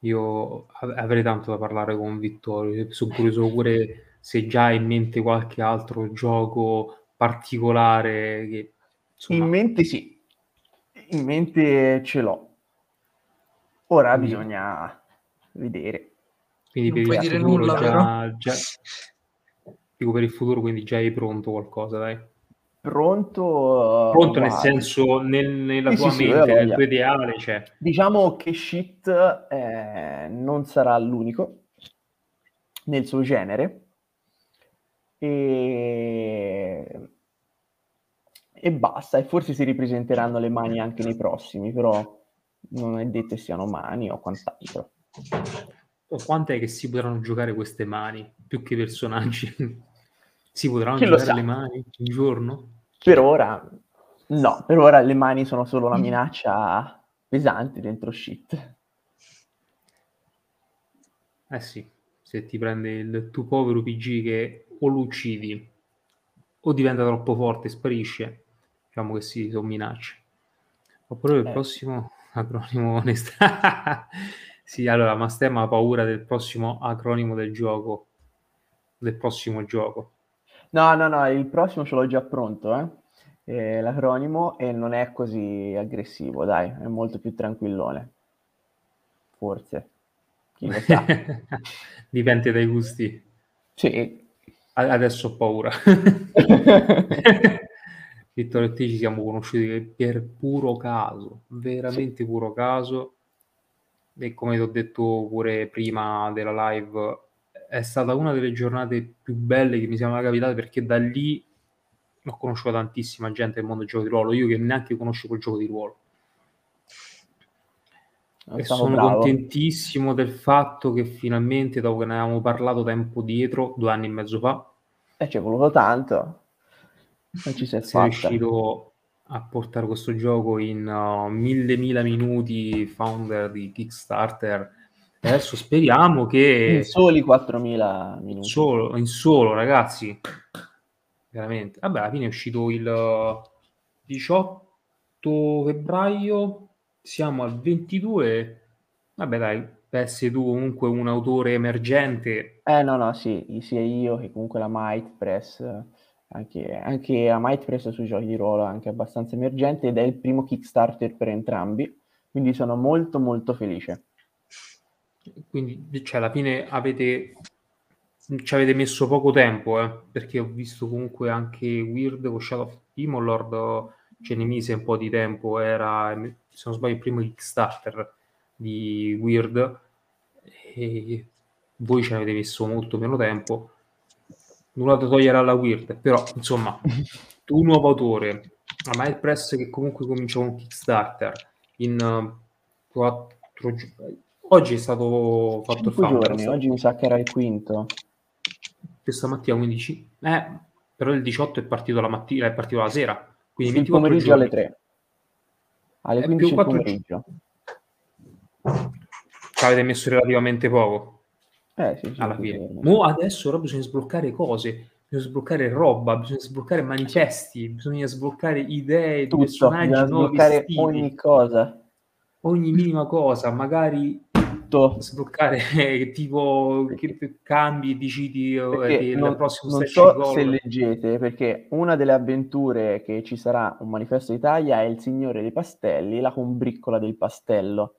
Io av- avrei tanto da parlare con Vittorio. Sono curioso pure se già hai in mente qualche altro gioco particolare che insomma, In mente sì, in mente ce l'ho. Ora Quindi- bisogna vedere. quindi Non per puoi il dire nulla, già, già- dico per il futuro, quindi già hai pronto qualcosa, dai. Pronto? Pronto nel senso nel- nella Sì, tua sì, sì, mente, avoglia. nel tuo ideale, cioè. Diciamo che Shit eh, non sarà l'unico nel suo genere e... e basta, e forse si ripresenteranno le mani anche nei prossimi, però non è detto che siano mani o quant'altro. O quant'è che si potranno giocare queste mani più che i personaggi? *laughs* si potranno Chi giocare le mani un giorno? Per ora no, per ora le mani sono solo una minaccia pesante dentro Shit. Eh sì, se ti prende il tuo povero PG che o lo uccidi o diventa troppo forte sparisce, diciamo che sì, sono minacce. Oppure il Eh. prossimo acronimo *laughs* onesta. sì, allora, ma Stemma ha paura del prossimo acronimo del gioco, del prossimo gioco. No, no, no, il prossimo ce l'ho già pronto, eh. Eh, l'acronimo e non è così aggressivo, dai, è molto più tranquillone. Forse. Chi lo sa. *laughs* Dipende dai gusti. Sì. Adesso ho paura. *laughs* Vittorio e te ci siamo conosciuti per puro caso, veramente puro caso. E come ti ho detto pure prima della live, è stata una delle giornate più belle che mi siano mai capitate perché da lì ho conosciuto tantissima gente del mondo del gioco di ruolo, io che neanche conoscevo il gioco di ruolo. È E sono bravo. contentissimo del fatto che finalmente, dopo che ne avevamo parlato tempo dietro, due anni e mezzo fa, E ci è voluto tanto. Non ci sei riuscito a portare questo gioco in uh, mille mila minuti founder di Kickstarter. E adesso speriamo che In soli 4.000 minuti. solo, in solo, ragazzi, veramente. Vabbè, alla fine è uscito il uh, 18 febbraio, siamo al 22. Vabbè, dai, PS2 comunque un autore emergente. Eh no, no, sì, sia io che comunque la Might Press, anche, anche la Might Press sui giochi di ruolo anche abbastanza emergente ed è il primo Kickstarter per entrambi, quindi sono molto molto felice. Quindi, cioè, alla fine avete ci avete messo poco tempo, eh, perché ho visto comunque anche Weird con Shadow of Demon Lord ce ne mise un po' di tempo, era, se non sbaglio, il primo Kickstarter di Weird e voi ci avete messo molto meno tempo. Nulla da togliere alla Weird, però insomma, *laughs* tu nuovo autore, è il press che comunque comincia con Kickstarter in uh, quattro giorni. Oggi è stato fatto il founder. Giorni, oggi mi sa che era il quinto. Questa mattina, quindi ci... eh, però il 18 è partito la mattina, è partito la sera. Quindi il pomeriggio giorni. alle 3. Alle è 15 più pomeriggio. Ci avete messo relativamente poco. Eh, sì, sì, alla fine. Mo adesso però bisogna sbloccare cose bisogna sbloccare roba, bisogna sbloccare manifesti, bisogna sbloccare idee Tutto, personaggi bisogna sbloccare vestiti, ogni cosa. Ogni minima cosa, magari Tutto. sbloccare *laughs* tipo che cambi, decidi eh, che non, non so se leggete, perché una delle avventure che ci sarà un manifesto d'Italia è il Signore dei Pastelli, la combriccola del pastello.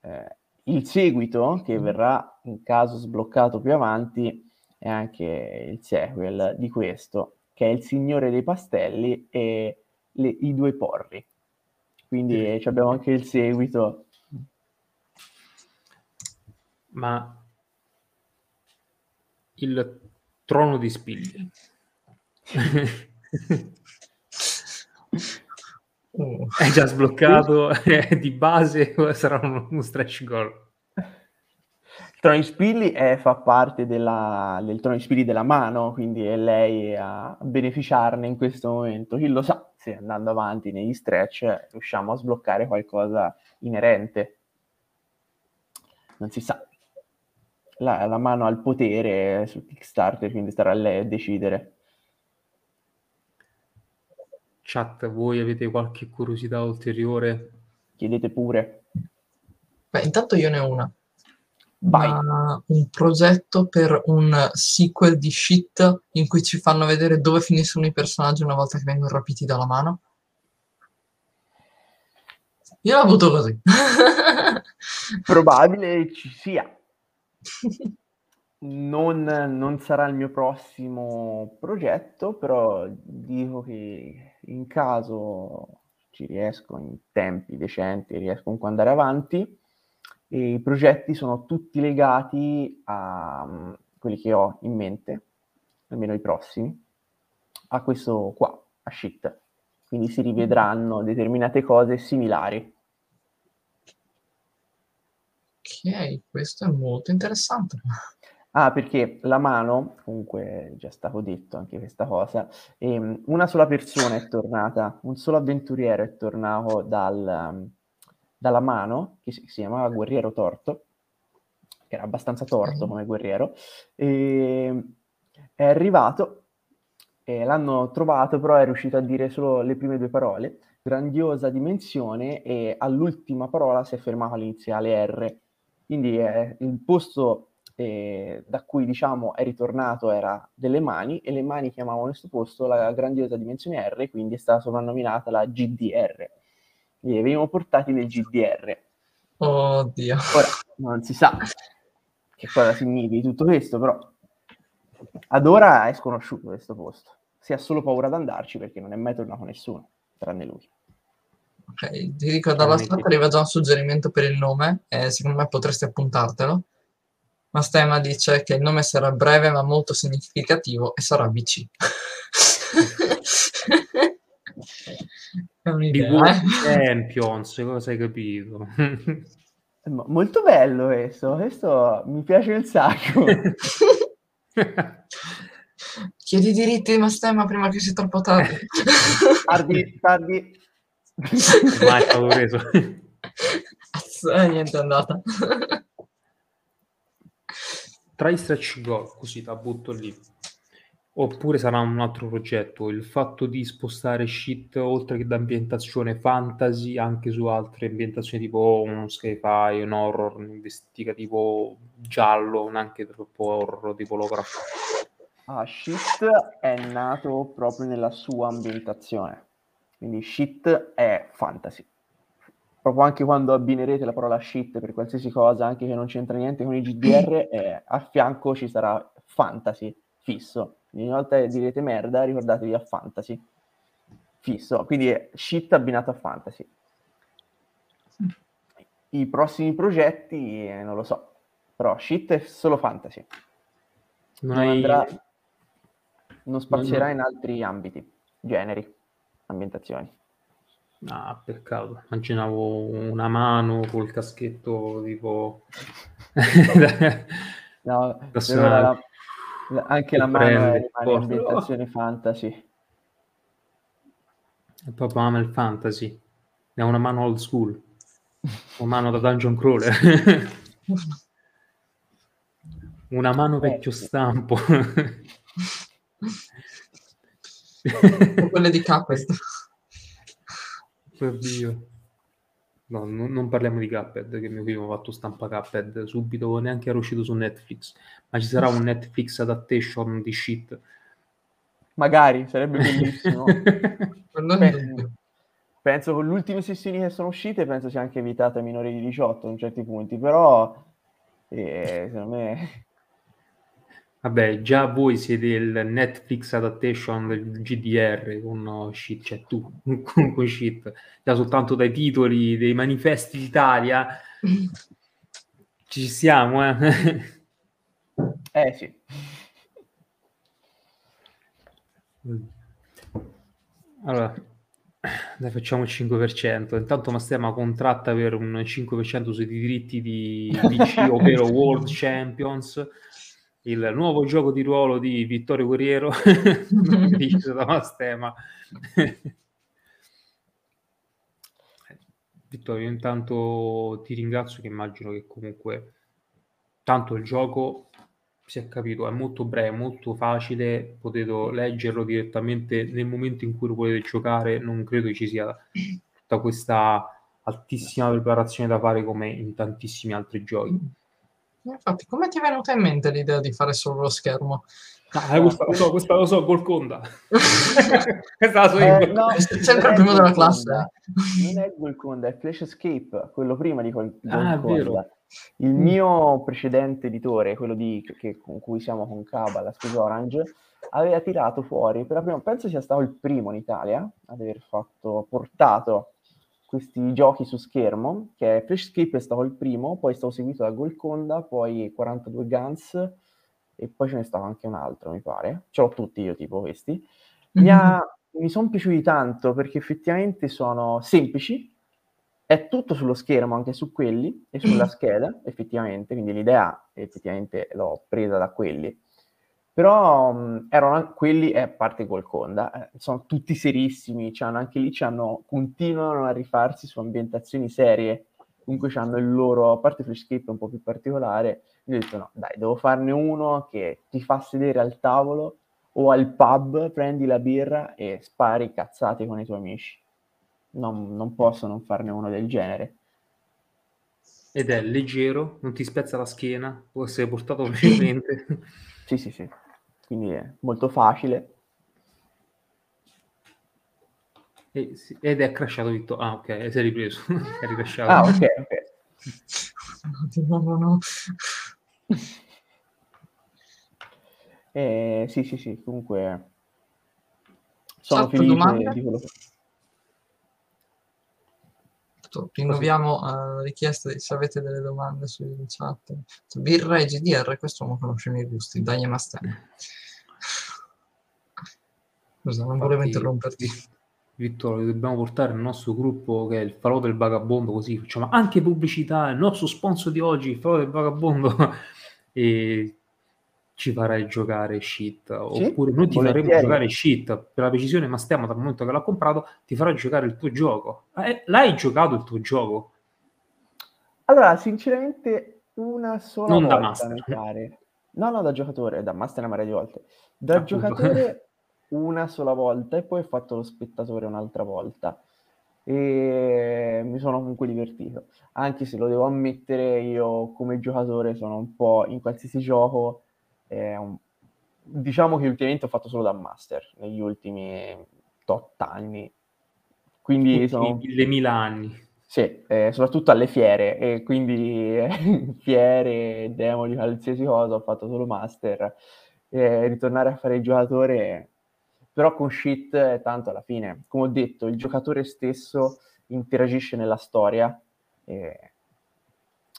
Eh, il seguito, che mm. verrà in caso sbloccato più avanti, e anche il sequel di questo, che è Il Signore dei Pastelli e le, i due porri. Quindi mm. abbiamo anche il seguito. Ma il trono di spiglie. è già sbloccato *laughs* di base sarà uno stretch goal. Trono di Spilli è, fa parte della, del Trono di Spilli della mano, quindi è lei a beneficiarne in questo momento. Chi lo sa se andando avanti negli stretch riusciamo a sbloccare qualcosa inerente. Non si sa. La, la mano al potere su Kickstarter, quindi starà a lei a decidere. Chat, voi avete qualche curiosità ulteriore? Chiedete pure. Beh, intanto io ne ho una ma un progetto per un sequel di shit in cui ci fanno vedere dove finiscono i personaggi una volta che vengono rapiti dalla mano? Io l'ho avuto così. *laughs* Probabile ci sia. Non, non, sarà il mio prossimo progetto, però dico che in caso ci riesco in tempi decenti, riesco comunque ad andare avanti, e I progetti sono tutti legati a um, quelli che ho in mente, almeno i prossimi, a questo qua, a Shit. Quindi si rivedranno determinate cose similari. Ok, questo è molto interessante. Ah, perché la mano, comunque già stato detto anche questa cosa, ehm, una sola persona è tornata, un solo avventuriero è tornato dal, um, dalla mano, che si, si chiamava Guerriero Torto, che era abbastanza torto come guerriero, e è arrivato, e l'hanno trovato, però è riuscito a dire solo le prime due parole, grandiosa dimensione, e all'ultima parola si è fermato all'iniziale R. Quindi eh, il posto eh, da cui diciamo è ritornato era delle mani, e le mani chiamavano questo posto la grandiosa dimensione R, quindi è stata soprannominata la GDR li venivano portati nel GDR. Oddio. Ora, non si sa che cosa significhi tutto questo, però ad ora è sconosciuto questo posto. Si ha solo paura ad andarci perché non è mai tornato nessuno, tranne lui. Ok, ti dico, dalla stampa arriva già un suggerimento per il nome, e secondo me potresti appuntartelo. Ma Stema dice che il nome sarà breve ma molto significativo e sarà BC. *laughs* È un'idea. Eh. Champions, cosa hai capito? *laughs* Molto bello questo, questo mi piace un sacco. *laughs* Chiedi i diritti di Mastema prima che sia troppo tardi. tardi, tardi. *laughs* Mai stato preso. Eh, niente è andata. Tra i stretch goal, così la butto lì. Oppure sarà un altro progetto, il fatto di spostare shit oltre che da ambientazione fantasy anche su altre ambientazioni tipo uno sci-fi, un horror, un investigativo giallo, neanche troppo horror tipo Lovecraft. Ah, shit è nato proprio nella sua ambientazione, quindi shit è fantasy. Proprio anche quando abbinerete la parola shit per qualsiasi cosa, anche che non c'entra niente con i GDR, *laughs* eh, a fianco ci sarà fantasy fisso. Ogni volta che direte merda ricordatevi a fantasy fisso. Quindi è shit abbinato a fantasy. I prossimi progetti eh, non lo so. Però shit è solo fantasy. Non, non, andrà, non spazierà non... in altri ambiti generi ambientazioni. Ah, peccato. Immaginavo una mano col caschetto tipo... *laughs* no, *laughs* la, la, *laughs* anche la mano è ambientazione fantasy. È proprio ama il fantasy. È una mano old school. Una mano da dungeon crawler. una mano eh, vecchio stampo. Quelle di Cuphead. Oddio. No, non, non, parliamo di Cuphead, che mio figlio ha fatto stampa Cuphead subito, neanche era uscito su Netflix. Ma ci sarà un Netflix adaptation di shit. Magari, sarebbe bellissimo. *laughs* penso, penso con le ultime sessioni che sono uscite, penso sia anche evitata ai minori di 18 in certi punti, però eh, secondo me Vabbè, già voi siete il Netflix adaptation del GDR con shit, cioè tu *laughs* con, con shit, già soltanto dai titoli dei manifesti d'Italia ci siamo, eh. Eh sì. Allora, dai, facciamo il 5%. Intanto Mastema contratta per un 5% sui diritti di *laughs* DC, ovvero World Champions il nuovo gioco di ruolo di Vittorio Guerriero. *laughs* Dice da Mastema. Vittorio intanto ti ringrazio che immagino che comunque tanto il gioco si è capito è molto breve molto facile potete leggerlo direttamente nel momento in cui lo volete giocare non credo ci sia tutta questa altissima preparazione da fare come in tantissimi altri giochi Infatti, come ti è venuta in mente l'idea di fare solo lo schermo? Ah, questa lo so, questa lo so, Golconda. *laughs* questa la so io. Eh, no, sempre il primo della classe. Non è Golconda, è Flash Escape, quello prima di Gol- ah, Golconda. Il mio precedente editore, quello di, che, con cui siamo con Caba, la Scusa Orange, aveva tirato fuori, per la prima, penso sia stato il primo in Italia ad aver fatto, portato questi giochi su schermo, che è Flash Escape è stato il primo, poi è stato seguito da Golconda, poi 42 Guns e poi ce ne stava anche un altro, mi pare. Ce l'ho tutti io, tipo questi. Mi, mm-hmm. mi sono piaciuti tanto perché effettivamente sono semplici, è tutto sullo schermo, anche su quelli, e sulla *clears throat* scheda, effettivamente, quindi l'idea effettivamente l'ho presa da quelli però mh, erano quelli, e a parte Golconda, eh, sono tutti serissimi, c'hanno, anche lì continuano a rifarsi su ambientazioni serie, comunque hanno il loro, a parte Flashscape un po' più particolare, io ho detto no, dai, devo farne uno che ti fa sedere al tavolo o al pub, prendi la birra e spari cazzate con i tuoi amici. Non, non posso non farne uno del genere. Ed è leggero, non ti spezza la schiena, può essere portato *laughs* facilmente. Sì, sì, sì quindi è molto facile. E, ed è crashato Vittorio. Ah, ok, si è ripreso. *laughs* è ricrashato. Ah, ok, ok. No, no, no. Eh, sì, sì, sì, comunque sono Fatto felice domanda. di quello che... Rinnoviamo la uh, richiesta se avete delle domande sui chat. Birra e GDR, questo non conosce i miei gusti, dai Mastene. Scusa, non volevo interromperti. Vittorio, dobbiamo portare il nostro gruppo che è il falò del vagabondo, così facciamo anche pubblicità, il nostro sponsor di oggi, il falò del vagabondo, *laughs* e ci farai giocare shit. Sì? Oppure noi ti Volentieri. faremo giocare shit per la precisione, ma stiamo dal momento che l'ha comprato, ti farà giocare il tuo gioco. Eh, l'hai giocato il tuo gioco? Allora, sinceramente, una sola non volta, da master. No, no, da giocatore, da master una marea di volte. Da Appunto. giocatore *laughs* una sola volta e poi ho fatto lo spettatore un'altra volta. E mi sono comunque divertito. Anche se lo devo ammettere, io come giocatore sono un po' in qualsiasi gioco. Eh, un... Diciamo che ultimamente ho fatto solo da master negli ultimi tot anni. Quindi sono... mille, anni. Sì, eh, soprattutto alle fiere, e quindi eh, *laughs* fiere, demo di qualsiasi cosa, ho fatto solo master. Eh, ritornare a fare il giocatore però con shit è tanto alla fine. Come ho detto, il giocatore stesso interagisce nella storia,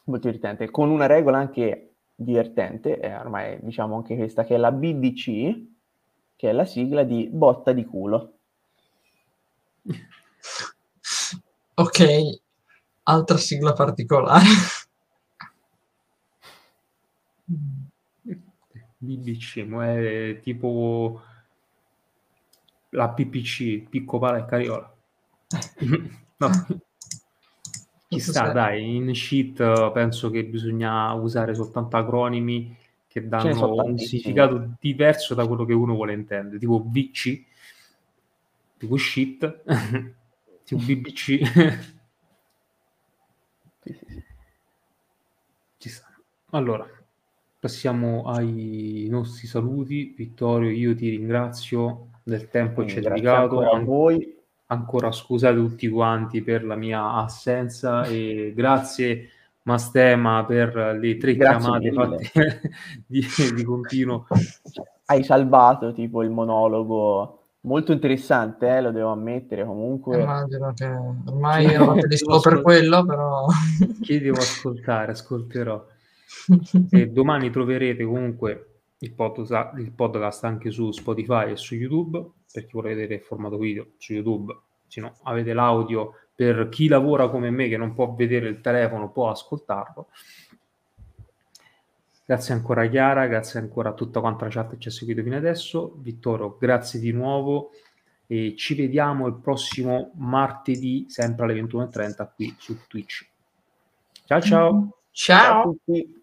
molto divertente, con una regola anche divertente, è ormai diciamo anche questa, che è la BDC, che è la sigla di botta di culo. Ok, altra sigla particolare. BBC, mo è tipo la PPC, Picco Pala e Cariola. *laughs* no. Chissà, dai, in sheet penso che bisogna usare soltanto acronimi che danno un significato diverso da quello che uno vuole intendere, tipo VC, tipo shit, *laughs* tipo BBC. Ci sta. Allora, passiamo ai nostri saluti. Vittorio, io ti ringrazio del tempo che ci hai dedicato. a voi. Ancora scusate tutti quanti per la mia assenza e grazie Mastema per le tre grazie chiamate fatte *laughs* di, di continuo. Hai salvato tipo il monologo molto interessante, eh, lo devo ammettere comunque. Immagino che ormai eravate lì solo per quello, però... Chi devo ascoltare? Ascolterò. *laughs* E domani troverete comunque il podcast, il podcast anche su Spotify e su YouTube, per chi vuole vedere il formato video su YouTube, se no avete l'audio per chi lavora come me che non può vedere il telefono, può ascoltarlo. Grazie ancora a Chiara, grazie ancora a tutta quanta la chat che ci ha seguito fino adesso. Vittorio, grazie di nuovo e ci vediamo il prossimo martedì, sempre alle 21.30 qui su Twitch. Ciao ciao. Ciao. ciao